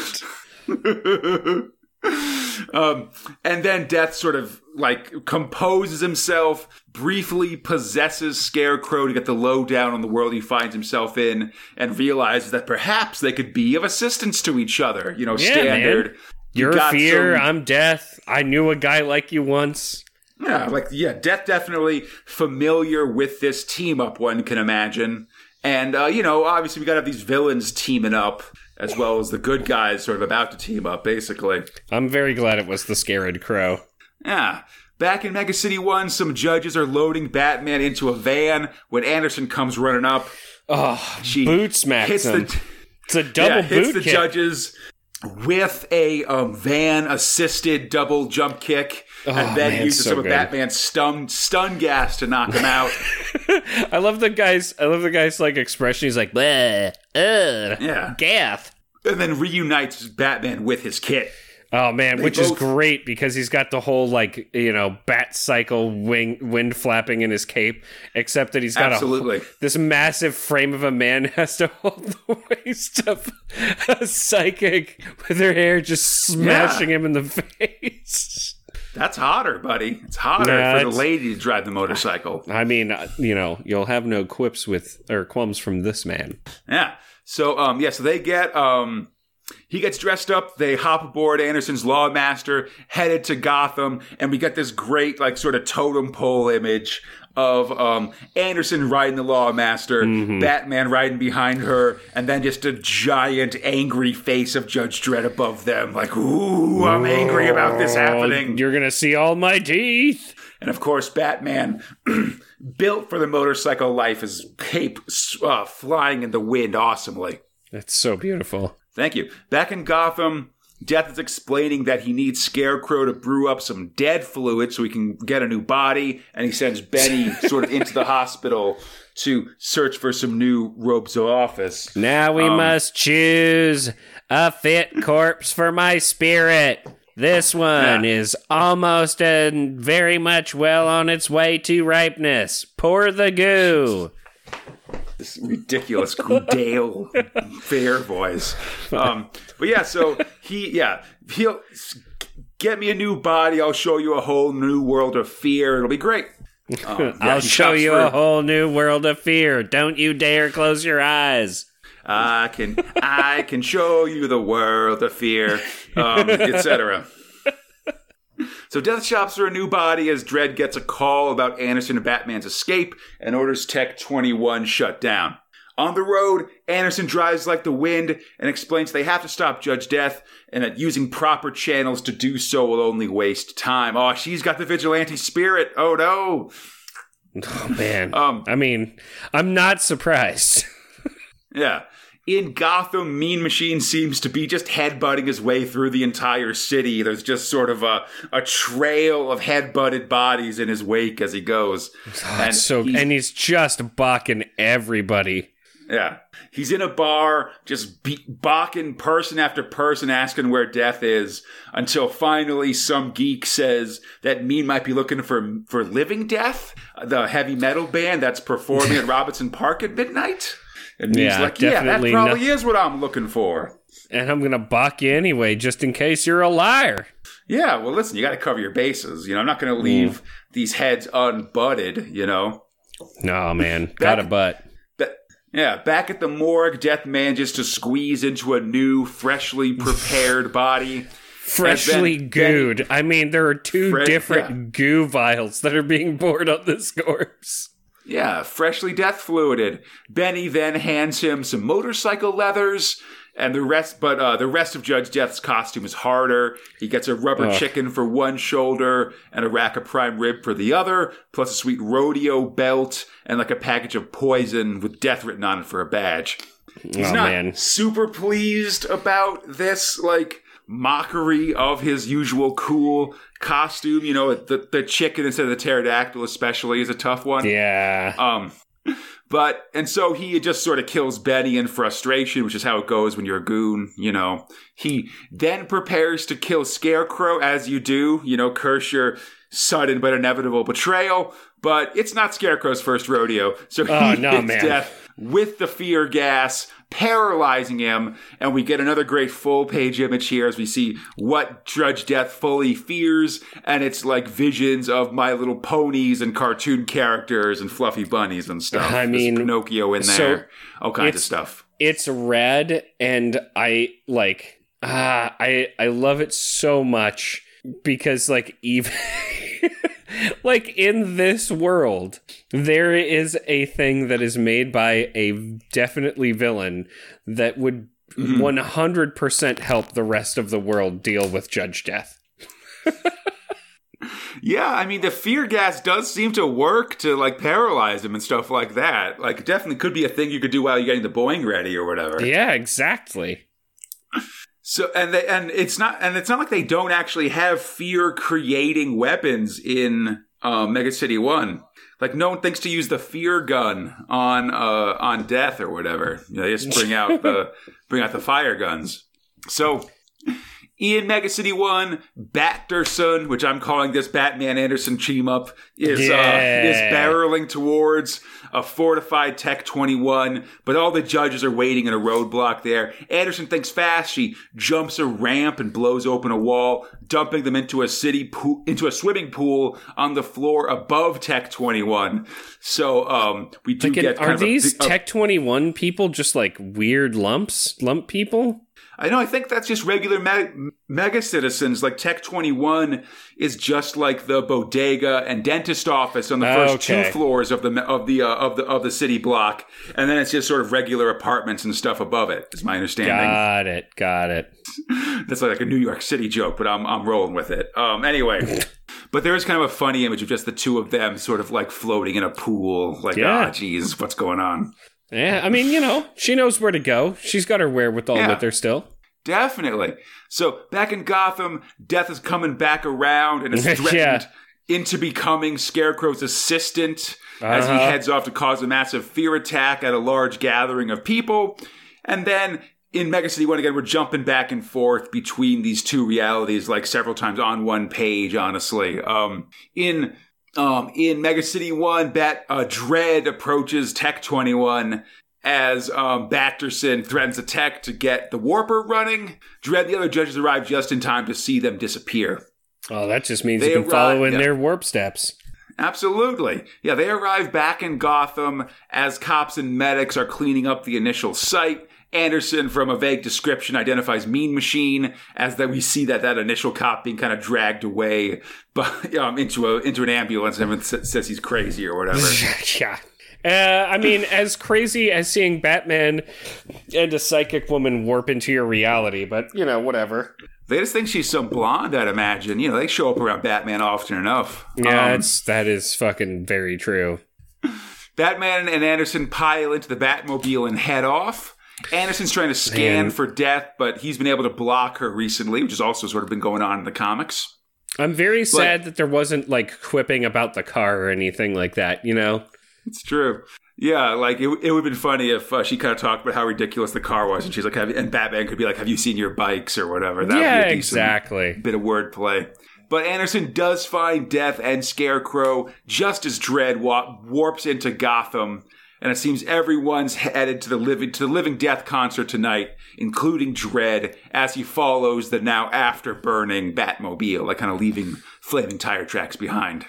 Um, and then Death sort of like composes himself, briefly possesses Scarecrow to get the lowdown on the world he finds himself in, and realizes that perhaps they could be of assistance to each other. You know, Yeah, standard. You You're got fear, some- I'm death. I knew a guy like you once. Yeah, like yeah, Death definitely familiar with this team up. One can imagine, and uh, you know, obviously we got to have these villains teaming up as well as the good guys sort of about to team up, basically. I'm very glad it was the Scared Crow. Yeah. Back in Mega City 1, some judges are loading Batman into a van when Anderson comes running up. Oh, She boot smacks hits him. the it's a double yeah, hits boot the kick. judges with a um, van assisted double jump kick and then man, uses so some of. Batman's stun stun gas to knock him out. <laughs> I love the guy's. I love the guy's like expression. He's like, Bleh, Yeah. gath. and then reunites Batman with his kit. Oh man, which is great because he's got the whole like you know bat cycle wing wind flapping in his cape, except that he's got Absolutely. a this massive frame of a man <laughs> has to hold the waist of a psychic with her hair just smashing him in the <laughs> face. That's hotter, buddy. It's hotter Yeah, for the lady to drive the motorcycle. I mean, uh, you know, you'll have no quips with or qualms from this man. Yeah. So um yeah, so they get um he gets dressed up, they hop aboard Anderson's Lawmaster, headed to Gotham, and we get this great like sort of totem pole image of um, Anderson riding the Lawmaster, Mm-hmm. Batman riding behind her, and then just a giant angry face of Judge Dredd above them. Like, ooh, I'm angry about this happening. You're gonna see all my teeth. And of course, Batman, <clears throat> built for the motorcycle life, his cape uh, flying in the wind awesomely. That's so beautiful. Thank you. Back in Gotham, Death is explaining that he needs Scarecrow to brew up some dead fluid so he can get a new body, and he sends Benny <laughs> sort of into the hospital to search for some new robes of office. Now we Um, must choose a fit corpse for my spirit. This one Yeah. is almost and very much well on its way to ripeness. Pour the goo. This ridiculous Dale fair voice. Um, but yeah, so he, yeah, he'll get me a new body. I'll show you a whole new world of fear. It'll be great. Um, <laughs> yeah, I'll show you for- a whole new world of fear. Don't you dare close your eyes. I can I can show you the world of fear, um, etc. So Death shops for a new body as Dredd gets a call about Anderson and Batman's escape and orders Tech 21 shut down. On the road, Anderson drives like the wind and explains they have to stop Judge Death and that using proper channels to do so will only waste time. Oh, she's got the vigilante spirit. Oh no. Oh man. Um, I mean, I'm not surprised. Yeah. In Gotham, Mean Machine seems to be just headbutting his way through the entire city. There's just sort of a, a trail of headbutted bodies in his wake as he goes. and so he's- and he's just balking everybody. yeah. He's in a bar, just be- balking person after person, asking where death is, until finally some geek says that Mean might be looking for, for Living Death, the heavy metal band that's performing at <laughs> Robinson Park at midnight. And Yeah, like, yeah, that probably is what I'm looking for. And I'm gonna balk you anyway, just in case you're a liar. Yeah, well, listen, you got to cover your bases. You know, I'm not going to mm. leave these heads unbutted. You know, No man, <laughs> got a butt. Yeah. Back at the morgue, Death manages to squeeze into a new, freshly <laughs> prepared body. Freshly then- gooed. I mean, there are two different yeah. goo vials that are being poured on this <laughs> corpse. Yeah, freshly death fluided. Benny then hands him some motorcycle leathers. And the rest, but uh, the rest of Judge Death's costume is harder. He gets a rubber chicken for one shoulder and a rack of prime rib for the other, plus a sweet rodeo belt and like a package of poison with death written on it for a badge. He's oh not man. super pleased about this like mockery of his usual cool costume. You know, the the chicken instead of the pterodactyl, especially, is a tough one. Yeah. Um, <laughs> but and so he just sort of kills Benny in frustration, which is how it goes when you're a goon. You know, he then prepares to kill Scarecrow, as you do. You know, curse your sudden but inevitable betrayal. But it's not Scarecrow's first rodeo, so he Oh, no, hits man. death with the fear gas, paralyzing him. And we get another great full page image here as we see what Judge Death fully fears. And it's like visions of My Little Ponies and cartoon characters and fluffy bunnies and stuff. I There's mean, Pinocchio in so there, all kinds of stuff. it's red and I like ah I I love it so much because like even <laughs> <laughs> like in this world there is a thing that is made by a definitely villain that would mm-hmm. 100% help the rest of the world deal with Judge Death. <laughs> Yeah, I mean, the fear gas does seem to work to like paralyze him and stuff like that. Like, it definitely could be a thing you could do while you're getting the Boeing ready or whatever. Yeah, exactly. So and they and it's not and it's not like they don't actually have fear creating weapons in uh, Mega City One. Like no one thinks to use the fear gun on uh, on death or whatever. You know, they just bring out the <laughs> bring out the fire guns. So in Mega City One, Batterson, which I'm calling this Batman Anderson team up, is uh, is barreling towards a fortified Tech 21, but all the judges are waiting in a roadblock there. Anderson thinks fast. She jumps a ramp and blows open a wall, dumping them into a city pool, into a swimming pool on the floor above Tech 21. So um, we do Like, get kind are of a these big- a- Tech 21 people just like weird lumps? Lump people? I know. I think that's just regular me- mega citizens. Like Tech Twenty One is just like the bodega and dentist office on the first Okay. two floors of the of the uh, of the of the city block, and then it's just sort of regular apartments and stuff above it. Is my understanding. Got it. Got it. <laughs> That's like a New York City joke, but I'm I'm rolling with it. Um, anyway. <laughs> But there is kind of a funny image of just the two of them sort of like floating in a pool. Like, Yeah. ah, geez, what's going on? Yeah, I mean, you know, she knows where to go. She's got her wherewithal Yeah. with her still. Definitely. So back in Gotham, Death is coming back around and is <laughs> threatened Yeah. into becoming Scarecrow's assistant as he Uh-huh. heads off to cause a massive fear attack at a large gathering of people. And then in Mega City 1 again, we're jumping back and forth between these two realities like several times on one page, honestly. Um, in um, in Mega City 1, Bat uh, Dredd approaches Tech 21 as um, Batterson threatens the tech to get the warper running. Dredd and the other judges arrive just in time to see them disappear. Oh, that just means They you can follow in yeah. their warp steps. Absolutely. Yeah, they arrive back in Gotham as cops and medics are cleaning up the initial site. Anderson, from a vague description, identifies Mean Machine as that we see that that initial cop being kind of dragged away but, <laughs> um, into a into an ambulance and says he's crazy or whatever. <laughs> yeah. Uh, I mean, as crazy as seeing Batman and a psychic woman warp into your reality, but you know, whatever. they just think she's some blonde, I'd imagine. You know, they show up around Batman often enough. Yeah, Um, that is fucking very true. Batman and Anderson pile into the Batmobile and head off. Anderson's trying to scan Man. for death, but he's been able to block her recently, which has also sort of been going on in the comics. I'm very sad that there wasn't like quipping about the car or anything like that. You know? It's true. Yeah, like it, it would have been funny if uh, she kind of talked about how ridiculous the car was, and she's like, have, and Batman could be like, "Have you seen your bikes or whatever?" That yeah, would be a exactly. bit of wordplay. But Anderson does find Death and Scarecrow just as Dredd warps into Gotham, and it seems everyone's headed to the living to the Living Death concert tonight, including Dredd, as he follows the now after burning Batmobile, like kind of leaving flaming tire tracks behind.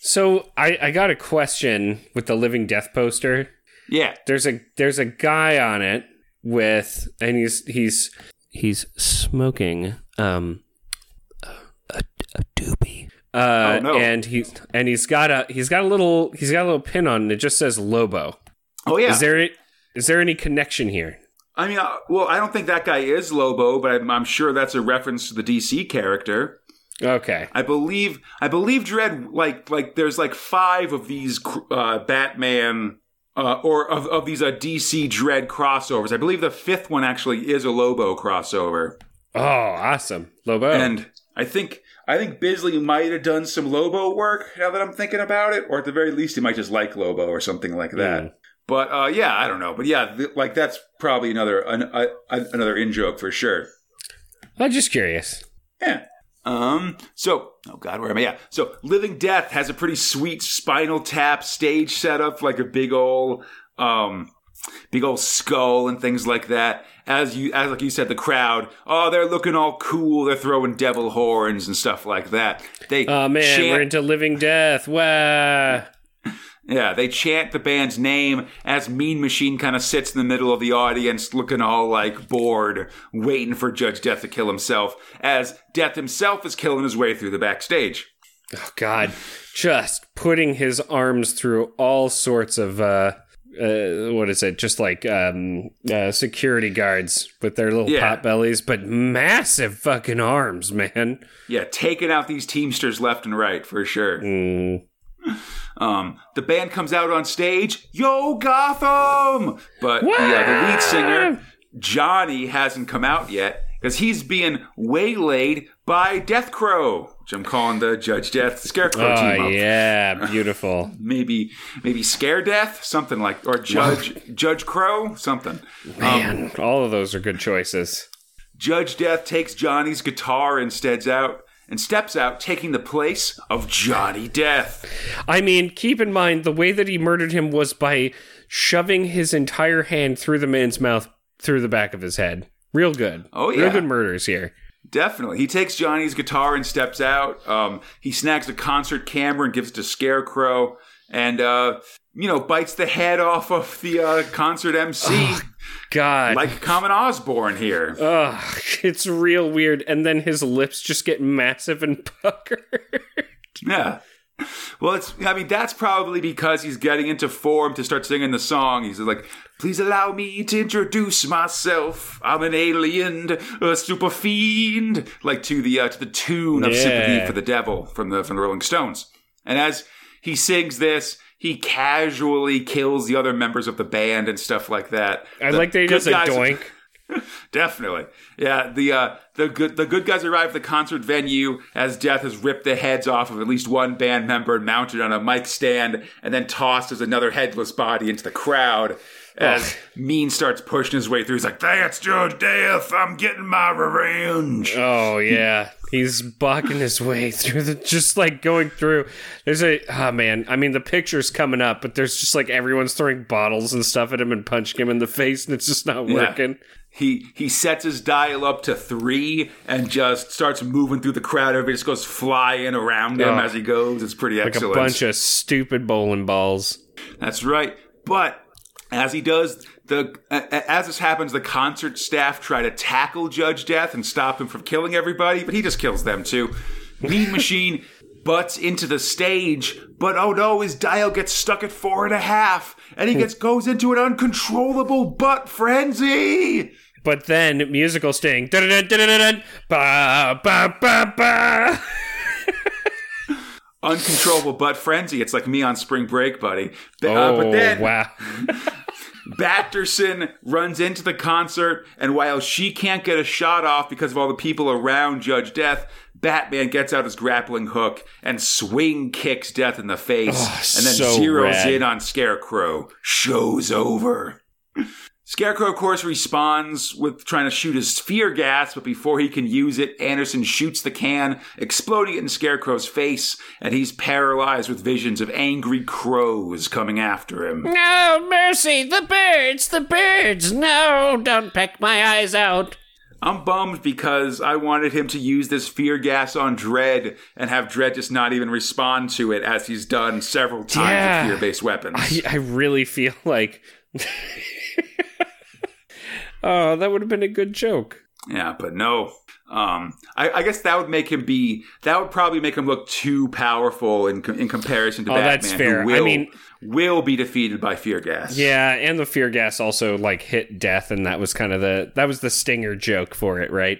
So I, I got a question with the Living Death poster. Yeah, There's a there's a guy on it with and he's he's he's smoking um a, a. Uh, Oh, no. and he's and he's got a he's got a little he's got a little pin on it. It just says Lobo. oh yeah. Is there is there any connection here? I mean, uh, well, I don't think that guy is Lobo, but I'm, I'm sure that's a reference to the DC character. Okay. I believe, I believe Dredd like like there's like five of these uh, Batman uh, or of, of these uh, DC Dredd crossovers. I believe the fifth one actually is a Lobo crossover, Oh, awesome. Lobo. and I think I think Bisley might have done some Lobo work. Now that I'm thinking about it, or at the very least, he might just like Lobo or something like that. Mm. But uh, yeah, I don't know. But yeah, th- like that's probably another an, another in joke for sure. I'm just curious. Yeah. Um. So, oh god, where am I? Yeah. So, Living Death has a pretty sweet Spinal Tap stage setup, like a big old, um, big old skull and things like that. As you, as like you said, the crowd, oh, they're looking all cool. They're throwing devil horns and stuff like that. They, Oh man, chant- we're into Living Death. Wow. yeah, they chant the band's name as Mean Machine kind of sits in the middle of the audience, looking all like bored, waiting for Judge Death to kill himself. As Death himself is killing his way through the backstage. Oh God, just putting his arms through all sorts of uh, uh what is it? Just like um uh, security guards with their little Yeah. pot bellies, but massive fucking arms, man. Yeah, taking out these Teamsters left and right for sure. Mm. Um, the band comes out on stage, yo Gotham! But yeah, the lead singer Johnny hasn't come out yet because he's being waylaid by Death Crow, which I'm calling the Judge Death Scarecrow oh, team Oh up. yeah, <laughs> beautiful. Maybe maybe Scare Death, something like, or Judge Judge Crow, something. Man, all of those are good choices. Judge Death takes Johnny's guitar and out and steps out, taking the place of Johnny Death. I mean, keep in mind the way that he murdered him was by shoving his entire hand through the man's mouth through the back of his head. Real good. Oh, yeah. Real good murders here. Definitely. He takes Johnny's guitar and steps out. Um, he snags a concert camera and gives it to Scarecrow and, uh, you know, bites the head off of the uh, concert MC. God. like Common Osbourne here. Ugh, it's real weird. And then his lips just get massive and puckered. Yeah. Well, it's, I mean, that's probably because he's getting into form to start singing the song. He's like, please allow me to introduce myself. I'm an alien, a super fiend. Like to the, uh, to the tune of Yeah. Sympathy for the Devil from the, from the Rolling Stones. And as he sings this, he casually kills the other members of the band and stuff like that. I The like that he does a doink. <laughs> Definitely. Yeah, the uh the good the good guys arrive at the concert venue as Death has ripped the heads off of at least one band member and mounted on a mic stand and then tossed as another headless body into the crowd. As Mean starts pushing his way through, he's like, That's Judge Death, I'm getting my revenge. Oh <laughs> yeah, he's bucking his way through the just like going through. There's a oh man, I mean the picture's coming up, but there's just like everyone's throwing bottles and stuff at him and punching him in the face, and it's just not Yeah. He he sets his dial up to three and just starts moving through the crowd. Everybody just goes flying around him Oh. as he goes. It's pretty Like excellent. a bunch of stupid bowling balls. That's right. But as he does, the as this happens, the concert staff try to tackle Judge Death and stop him from killing everybody, but he just kills them too. Mean <laughs> Machine butts into the stage, but oh no, his dial gets stuck at four and a half, and he gets goes into an uncontrollable butt frenzy. But then musical sting, ba ba ba ba. <laughs> Uncontrollable butt frenzy. It's like me on spring break, buddy. Uh, Oh but then wow! <laughs> Batterson runs into the concert, and while she can't get a shot off because of all the people around Judge Death, Batman gets out his grappling hook and swing kicks Death in the face, oh, and then so zeroes rad. in on Scarecrow. Show's over. Scarecrow, of course, responds with trying to shoot his fear gas, but before he can use it, Anderson shoots the can, exploding it in Scarecrow's face, and he's paralyzed with visions of angry crows coming after him. No mercy, the birds, the birds! No, don't peck my eyes out. I'm bummed because I wanted him to use this fear gas on Dredd and have Dredd just not even respond to it as he's done several times Yeah. with fear based weapons. I, I really feel like. <laughs> oh, that would have been a good joke. yeah, but no. Um, I, I guess that would make him be. That would probably make him look too powerful in in comparison to Oh, Batman. that's fair. Who I will, mean- will be defeated by fear gas. Yeah, and the fear gas also like hit death, and that was kind of the that was the stinger joke for it, right?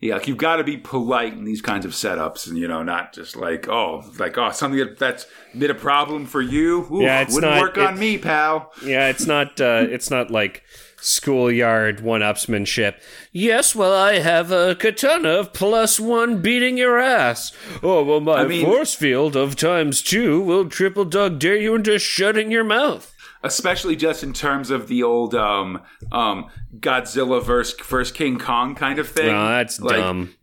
yeah. Like you've got to be polite in these kinds of setups, and you know, not just like oh, like oh, something that, that's been a problem for you. Oof, Yeah, it's wouldn't not- work on me, pal. Yeah, it's not uh, it's not like schoolyard one-upsmanship. Yes, well, I have a katana of plus one beating your ass. Oh well, my I mean- force field of times two will triple dog dare you into shutting your mouth. especially just in terms of the old um um Godzilla versus first King Kong kind of thing. Oh, that's Like, dumb.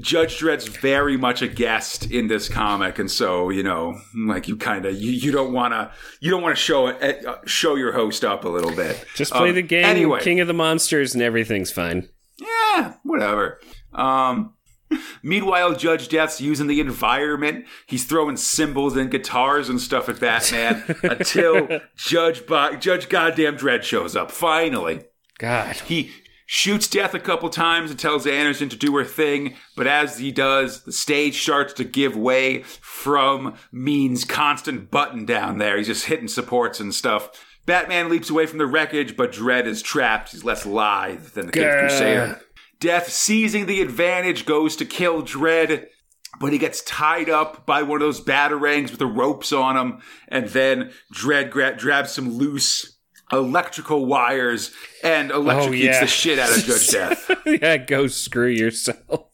Judge Dredd's very much a guest in this comic, and so you know, like you kind of you, you don't want to you don't want to show it uh, show your host up a little bit. Just play Um, the game, anyway. King of the Monsters, and everything's fine. Yeah, whatever. Um, <laughs> meanwhile, Judge Death's using the environment. He's throwing cymbals and guitars and stuff at Batman <laughs> until Judge Bo- Judge Goddamn Dredd shows up. Finally, God. he shoots Death a couple times and tells Anderson to do her thing. But as he does, the stage starts to give way from Mean's constant button down there. He's just hitting supports and stuff. Batman leaps away from the wreckage, but Dredd is trapped. He's less lithe than the Grr. Crusader. Death, seizing the advantage, goes to kill Dredd, but he gets tied up by one of those batarangs with the ropes on him, and then Dredd gra- grabs some loose electrical wires and electrocutes Oh, yeah. the shit out of Judge Death. <laughs> yeah, go screw yourself.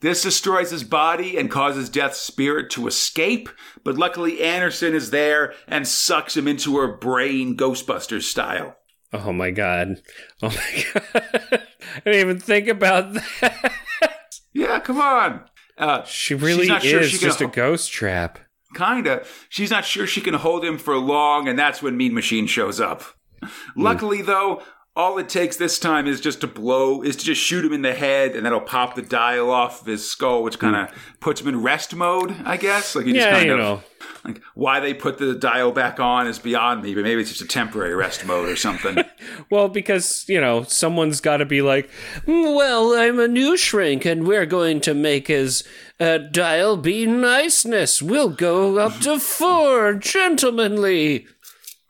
This destroys his body and causes Death's spirit to escape, but luckily Anderson is there and sucks him into her brain, Ghostbusters style. Oh my god. Oh my <laughs> god. I didn't even think about that. Yeah, come on. Uh, She really sure is she just a ho- ghost trap. Kinda. She's not sure she can hold him for long, and that's when Mean Machine shows up. Hmm. Luckily, though, all it takes this time is just to blow, is to just shoot him in the head, and that'll pop the dial off of his skull, which kind of puts him in rest mode, I guess. Like he just Hmm. Yeah, kind you of know. like why they put the dial back on is beyond me, but maybe it's just a temporary rest mode or something. <laughs> Well, because, you know, someone's got to be like, "Mm, well, I'm a new shrink and we're going to make his uh, dial be niceness. We'll go up to four, gentlemanly.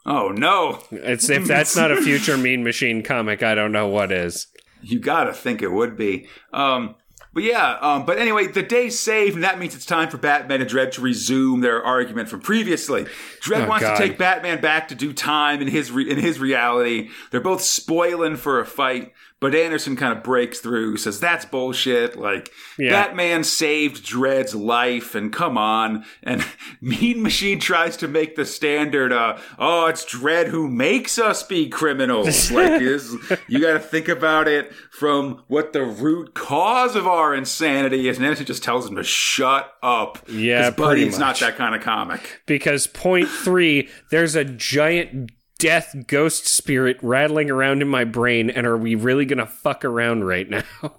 Oh no, It's If that's not a future Mean Machine comic, I don't know what is. you gotta think it would be. Um, but yeah, um, but anyway, the day's saved, and that means it's time for Batman and Dredd to resume their argument from previously. Dredd Oh, wants God. to take Batman back to do time in his re- in his reality. They're both spoiling for a fight, but Anderson kind of breaks through, says that's bullshit. Like Yeah. Batman saved Dredd's life, and come on. And <laughs> Mean Machine tries to make the standard. Uh, oh, it's Dredd who makes us be criminals. <laughs> like this, you got to think about it from what the root cause of our insanity is. And Anderson just tells him to shut up. Yeah, buddy, it's not that kind of comic. Because point three, there's a giant death ghost spirit rattling around in my brain, and are we really gonna fuck around right now? <laughs>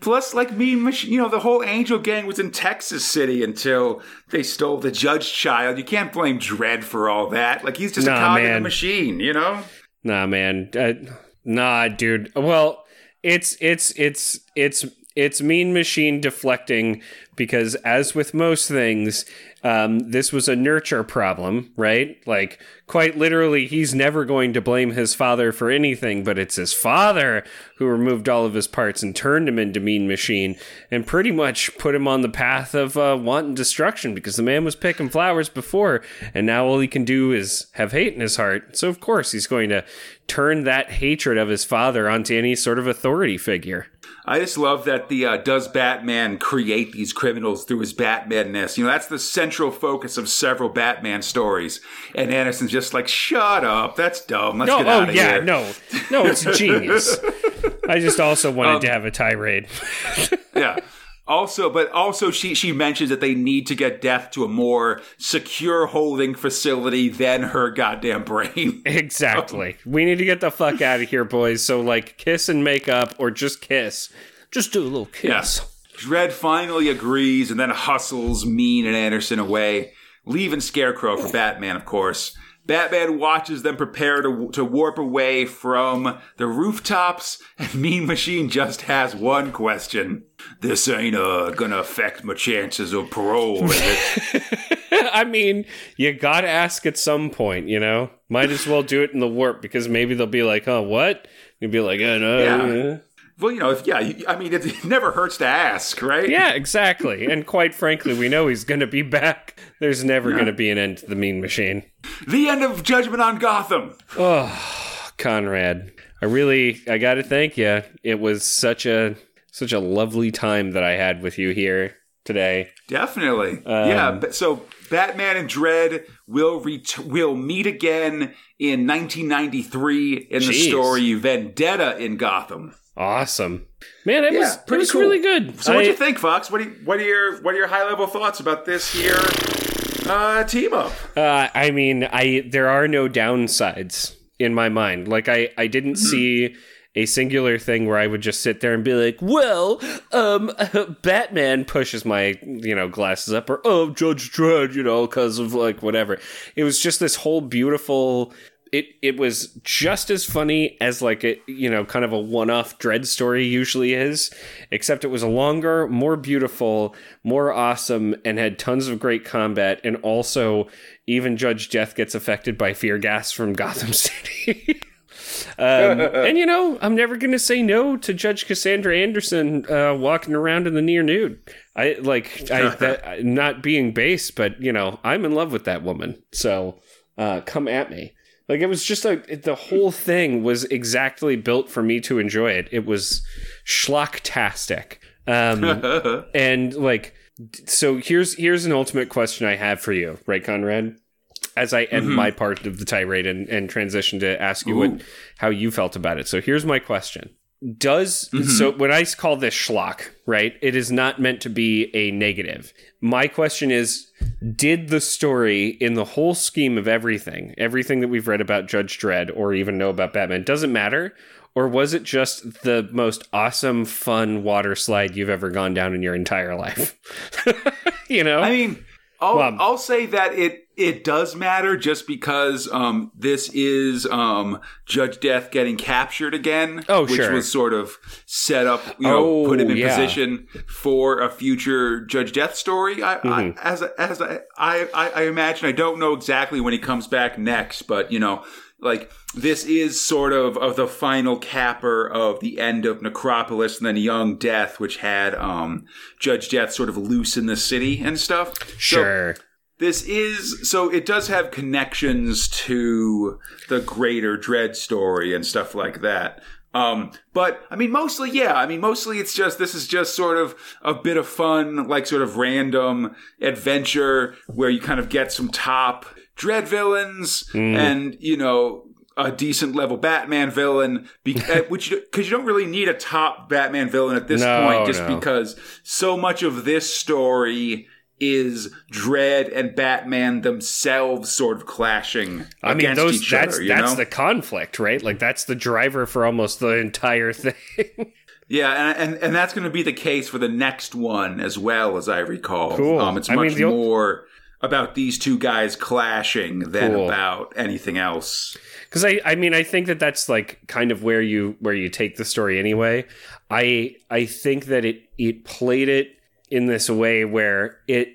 Plus, like Mean Machine, you know, the whole Angel Gang was in Texas City until they stole the Judge Child. You can't blame Dredd for all that. Like he's just a Nah, cog in the machine, you know. Nah, man. Uh, nah, dude. Well, it's it's it's it's it's Mean Machine deflecting because, as with most things, um, this was a nurture problem, right? Like, quite literally, he's never going to blame his father for anything, but it's his father who removed all of his parts and turned him into Mean Machine and pretty much put him on the path of uh, wanton destruction because the man was picking flowers before, and now all he can do is have hate in his heart. So, of course, he's going to turn that hatred of his father onto any sort of authority figure. I just love that the uh, does Batman create these criminals through his Batmanness? You know, that's the central focus of several Batman stories. And Anderson's just like, shut up, that's dumb. Let's No, get oh out of yeah, here. no, no, it's <laughs> genius. I just also wanted to have a tirade. <laughs> yeah. Also, but also she she mentions that they need to get Death to a more secure holding facility than her goddamn brain. <laughs> exactly. We need to get the fuck out of here, boys. So like, kiss and make up, or just kiss. Just do a little kiss. Dredd finally agrees and then hustles Mean and Anderson away, leaving Scarecrow for Batman, of course. Batman watches them prepare to, to warp away from the rooftops, and Mean Machine just has one question. This ain't uh, gonna affect my chances of parole, is it? <laughs> I mean, you gotta ask at some point, you know? Might as well do it in the warp because maybe they'll be like, oh, what? You'd be like, oh, no. Yeah. Well, you know, if, yeah, I mean, <laughs> it, never hurts to ask, right? Yeah, exactly. and quite frankly, we know he's going to be back. There's never going to be an end to the mean machine. The end of Judgment on Gotham. Oh, Conrad, I really, I got to thank you. It was such a, such a lovely time that I had with you here today. Definitely. Um, yeah. So Batman and Dredd will ret- will meet again in 1993 in the story Vendetta in Gotham. Awesome, man. It Yeah, was, it pretty was cool. really good. So, what do you think, Fox? What do you, what are your what are your high level thoughts about this here uh, team up? Uh, I mean, I there are no downsides in my mind. Like I, I didn't see a singular thing where I would just sit there and be like, "Well, um, <laughs> Batman pushes my you know glasses up," or "Oh, Judge Dredd," you know, because of like whatever. It was just this whole beautiful. It it was just as funny as like a you know kind of a one off Dredd story usually is, except it was longer, more beautiful, more awesome, and had tons of great combat, and also even Judge Death gets affected by fear gas from Gotham <laughs> City. um, <laughs> and you know, I'm never gonna say no to Judge Cassandra Anderson uh, walking around in the near nude. I like I <laughs> that not being base, but you know, I'm in love with that woman. So uh, come at me. Like it was just a the whole thing was exactly built for me to enjoy it. It was schlocktastic. Um, <laughs> and like so here's here's an ultimate question I have for you, right, Conrad? As I end my part of the tirade and, and transition to ask you what how you felt about it. So here's my question. Does mm-hmm. so when I call this schlock, right? It is not meant to be a negative. My question is did the story in the whole scheme of everything, everything that we've read about Judge Dredd or even know about Batman doesn't matter or was it just the most awesome fun water slide you've ever gone down in your entire life? <laughs> you know? I mean, I'll, Well, um, I'll say that it it does matter just because um, this is um, Judge Death getting captured again. Oh, which sure. was sort of set up, you know, Oh, put him in yeah. position for a future Judge Death story. I, Mm-hmm. I, as as I, I I imagine, I don't know exactly when he comes back next, but you know. Like this is sort of of the final capper of the end of Necropolis and then Young Death, which had um, Judge Death sort of loose in the city and stuff. So sure. This is so it does have connections to the greater Dredd story and stuff like that um but i mean mostly yeah i mean mostly it's just this is just sort of a bit of fun like sort of random adventure where you kind of get some top Dredd villains and you know a decent level Batman villain, be- uh, <laughs> which because you don't really need a top Batman villain at this No, point, just no. because so much of this story is Dredd and Batman themselves sort of clashing I mean, against those each that's other. That's know? the conflict, right? Like that's the driver for almost the entire <laughs> thing. yeah, and, and and that's going to be the case for the next one as well, as I recall. Cool. Um, it's I mean, much the more about these two guys clashing than Cool. about anything else. because I, I mean i think that that's like kind of where you where you take the story anyway i i think that it it played it in this way where it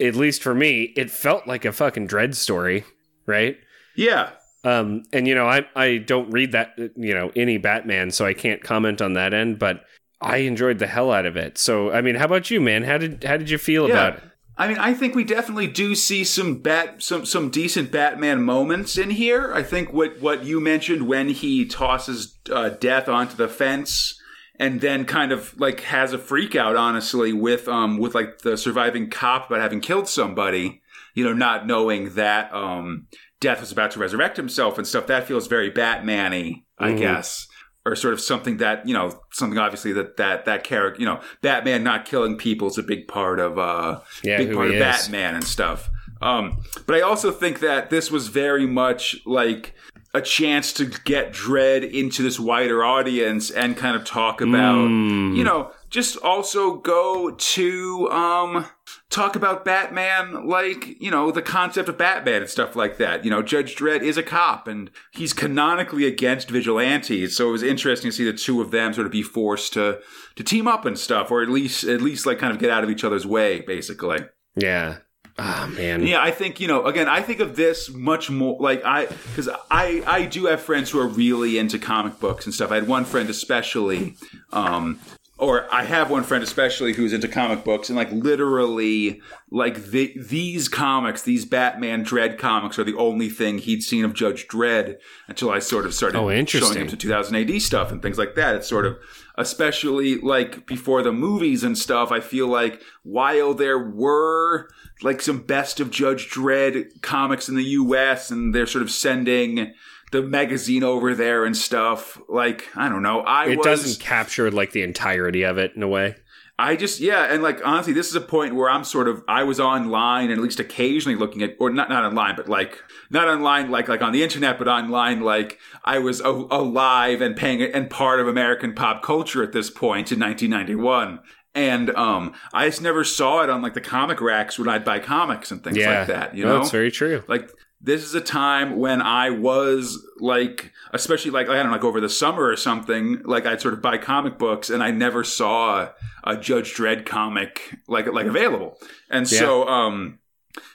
at least for me it felt like a fucking Dredd story right? Yeah, um and you know i i don't read that you know any batman so i can't comment on that end but i enjoyed the hell out of it. So i mean how about you man? How did how did you feel yeah. about it? I mean, I think we definitely do see some bat, some some decent Batman moments in here. I think what what you mentioned when he tosses uh, Death onto the fence, and then kind of like has a freak out, honestly, with um with like the surviving cop about having killed somebody. You know, not knowing that um Death was about to resurrect himself and stuff. That feels very Batman-y, I Mhm. guess. Or sort of something that you know, something obviously that that that character, you know, Batman not killing people is a big part of uh, Yeah, big part of is. Batman and stuff. Um, but I also think that this was very much like a chance to get Dredd into this wider audience and kind of talk about, Mm. you know, just also go to um, talk about Batman, like you know, the concept of Batman and stuff like that. You know, Judge Dredd is a cop and he's canonically against vigilantes, so it was interesting to see the two of them sort of be forced to to team up and stuff, or at least at least like kind of get out of each other's way, basically. yeah oh man Yeah, I think you know. Again, I think of this much more like I because I I do have friends who are really into comic books and stuff. I had one friend especially, um, or I have one friend especially who's into comic books and like literally like the, these comics, these Batman Dredd comics are the only thing he'd seen of Judge Dredd until I sort of started Oh, showing him to 2000 AD stuff and things like that. It's sort of especially like before the movies and stuff. I feel like while there were like some best of Judge Dredd comics in the US and they're sort of sending the magazine over there and stuff. Like, I don't know. I it was doesn't capture like the entirety of it in a way I just yeah, and like honestly, this is a point where I'm sort of I was online and at least occasionally looking at or not not online, but like not online like like on the internet, but online like I was a- alive and paying and part of American pop culture at this point in 1991. And um, I just never saw it on like the comic racks when I'd buy comics and things yeah like that. You no, know, that's very true like this is a time when I was like, especially like I don't know, like over the summer or something. Like I'd sort of buy comic books, and I never saw a Judge Dredd comic like like available. And so, um,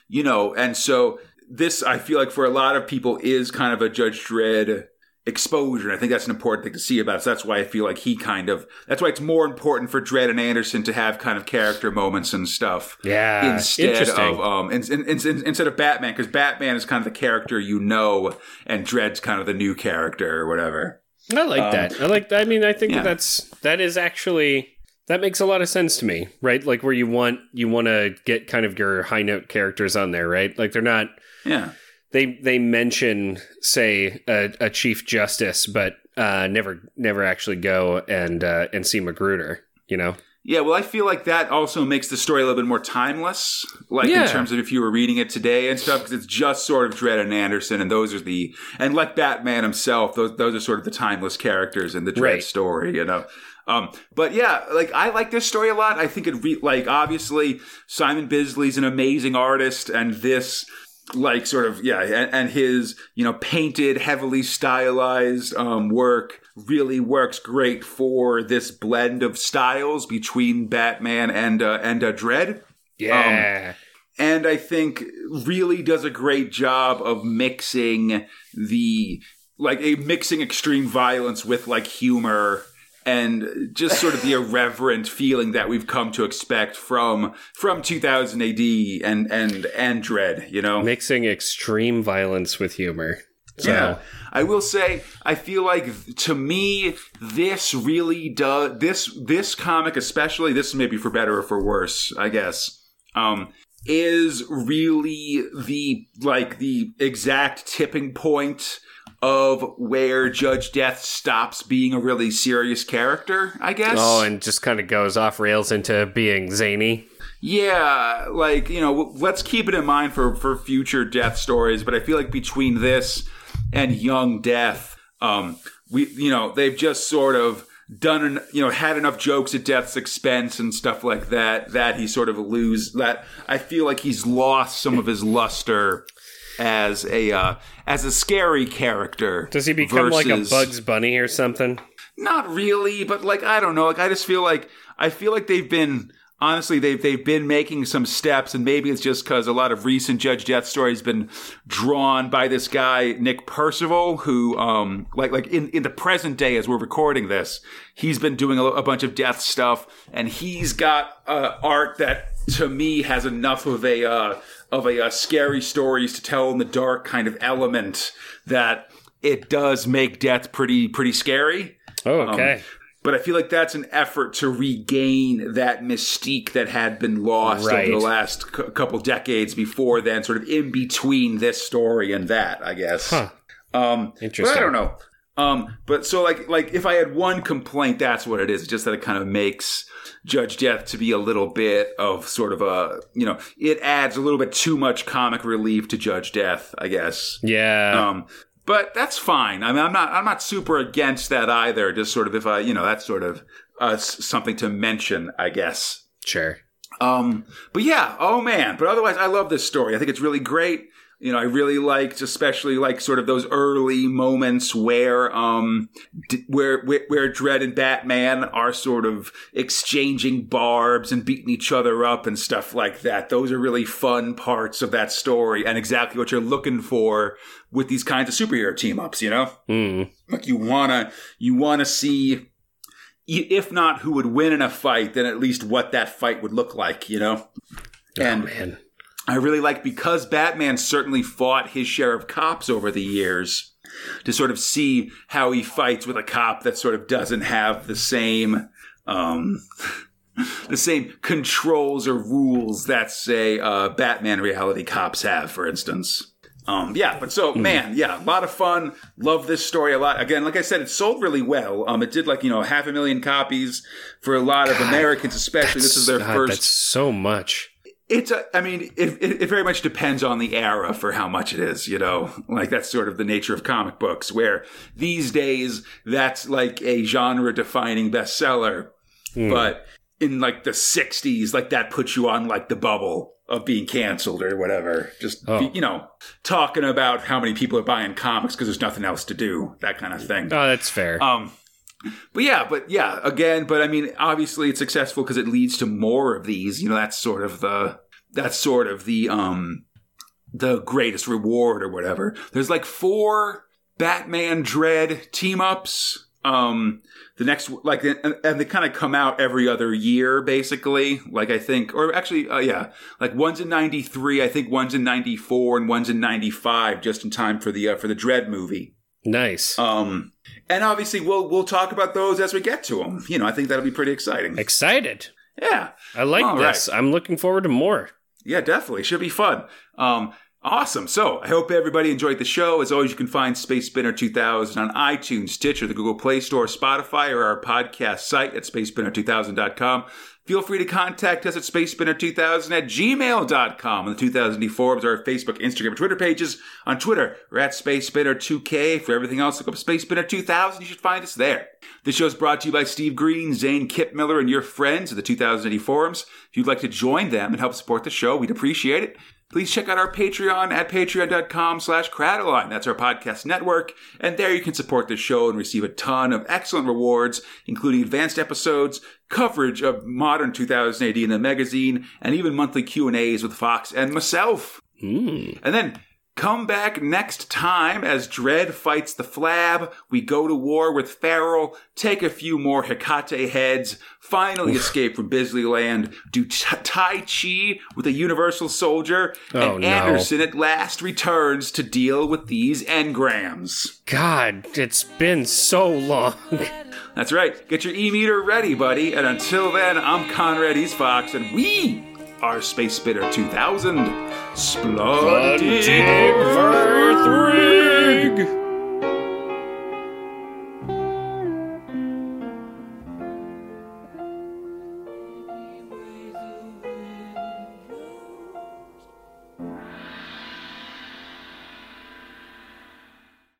you know, and so this I feel like for a lot of people is kind of a Judge Dredd exposure. And I think that's an important thing to see about. So that's why I feel like he kind of that's why it's more important for Dredd and Anderson to have kind of character moments and stuff yeah instead of um in, in, in- instead of Batman because Batman is kind of the character you know and Dredd's kind of the new character or whatever. I like Um, that. I like. I mean, I think yeah. that that's that is actually that makes a lot of sense to me, right? Like where you want you want to get kind of your high note characters on there, right? Like they're not Yeah. They they mention say a, a chief justice, but uh, never never actually go and uh, and see McGruder. You know. Yeah, well, I feel like that also makes the story a little bit more timeless, like Yeah. in terms of if you were reading it today and stuff, because it's just sort of Dredd and Anderson, and those are the and like Batman himself, those those are sort of the timeless characters in the Dredd Right. story, you know. Um, but yeah, like I like this story a lot. I think it re- like obviously Simon Bisley's an amazing artist, and this like sort of yeah and, and his you know painted heavily stylized um, work really works great for this blend of styles between batman and uh, and uh, Dredd Yeah. and i think really does a great job of mixing the like a mixing extreme violence with like humor and just sort of the <laughs> irreverent feeling that we've come to expect from from 2000 AD and and and Dredd, you know. Mixing extreme violence with humor. So, Yeah. I will say I feel like to me this really does this this comic especially this may be for better or for worse, I guess. Um is really the like the exact tipping point of where Judge Death stops being a really serious character, I guess. Oh, and just kind of goes off rails into being zany. Yeah, like you know, let's keep it in mind for for future death stories. But I feel like between this and Young Death, um, we you know they've just sort of done en- you know had enough jokes at Death's expense and stuff like that that he sort of lose that I feel like he's lost some of his luster as a uh, as a scary character. Does he become like a Bugs Bunny or something? not really, but like I don't know. Like I just feel like I feel like they've been honestly they've they've been making some steps, and maybe it's just because a lot of recent Judge Death stories been drawn by this guy Nick Percival, who um like like in in the present day as we're recording this, he's been doing a, a bunch of death stuff, and he's got uh, art that to me has enough of a uh, of a uh, scary stories to tell in the dark kind of element that it does make death pretty pretty scary. Oh, Um, okay. But I feel like that's an effort to regain that mystique that had been lost Right. over the last c- couple decades before then, sort of in between this story and that, I guess. Huh. Um, but Interesting. I don't know. Um, but so like like if I had one complaint, that's what it is. It's just that it kind of makes Judge Death to be a little bit of sort of a you know it adds a little bit too much comic relief to Judge Death, I guess. yeah. Um, but that's fine. I mean, I'm not I'm not super against that either. Just sort of if I you know that's sort of uh, something to mention, I guess. sure. Um, but yeah, oh man. But otherwise, I love this story. I think it's really great. You know, I really liked, especially like sort of those early moments where, um, d- where, where, where Dredd and Batman are sort of exchanging barbs and beating each other up and stuff like that. Those are really fun parts of that story and exactly what you're looking for with these kinds of superhero team ups, you know? Mm. Like you wanna, you wanna see, if not who would win in a fight, then at least what that fight would look like, you know? And oh, man. I really like because Batman certainly fought his share of cops over the years to sort of see how he fights with a cop that sort of doesn't have the same um <laughs> the same controls or rules that say uh Batman reality cops have for instance. Um, yeah, but so man, yeah, a lot of fun. Love this story a lot. Again, like I said, it sold really well. Um, it did like you know half a million copies for a lot of Americans, especially. This is their God, first That's so much. It's a, I mean, it, it, it very much depends on the era for how much it is, you know? Like, that's sort of the nature of comic books, where these days, that's like a genre defining bestseller. But in like the 60s, like that puts you on like the bubble of being canceled or whatever. Just, Oh. you know, talking about how many people are buying comics because there's nothing else to do, that kind of thing. Oh, that's fair. Um, but yeah, but yeah, again, but I mean, obviously it's successful because it leads to more of these. You know, that's sort of the that's sort of the um the greatest reward or whatever. There's like four Batman Dredd team ups. Um, the next like and, and they kind of come out every other year, basically. Like I think, or actually, uh, yeah, like one's in '93, I think one's in '94, and one's in '95, just in time for the uh, for the Dredd movie. nice. Um, and obviously we'll we'll talk about those as we get to them. You know, I think that'll be pretty exciting. Excited. Yeah, I like All this. Right. I'm looking forward to more. Yeah, definitely. Should be fun. Um, Awesome. So I hope everybody enjoyed the show. As always, you can find Space Spinner 2000 on iTunes, Stitcher, the Google Play Store, Spotify, or our podcast site at spacespinner2000.com. Feel free to contact us at spacespinner2000 at gmail.com. On the 2000 forums, are our Facebook, Instagram, and Twitter pages. On Twitter, we're at spacespinner2k. For everything else, look up spacespinner2000. You should find us there. This show is brought to you by Steve Green, Zane Kip Miller, and your friends at the 2080 forums. If you'd like to join them and help support the show, we'd appreciate it please check out our Patreon at patreon.com slash Crataline. That's our podcast network. And there you can support the show and receive a ton of excellent rewards, including advanced episodes, coverage of modern 2000 AD in the magazine, and even monthly Q&As with Fox and myself. Mm. And then Come back next time as Dredd fights the Flab. We go to war with Farrell, take a few more Hecate heads, finally escape from Bisley Land, do t- Tai Chi with a Universal Soldier, Oh, and no. Anderson at last returns to deal with these engrams. God, it's been so long. That's right. Get your e-meter ready, buddy. And until then, I'm Conrad East Fox, and we are Space Spinner 2000. Splundig Verthrig.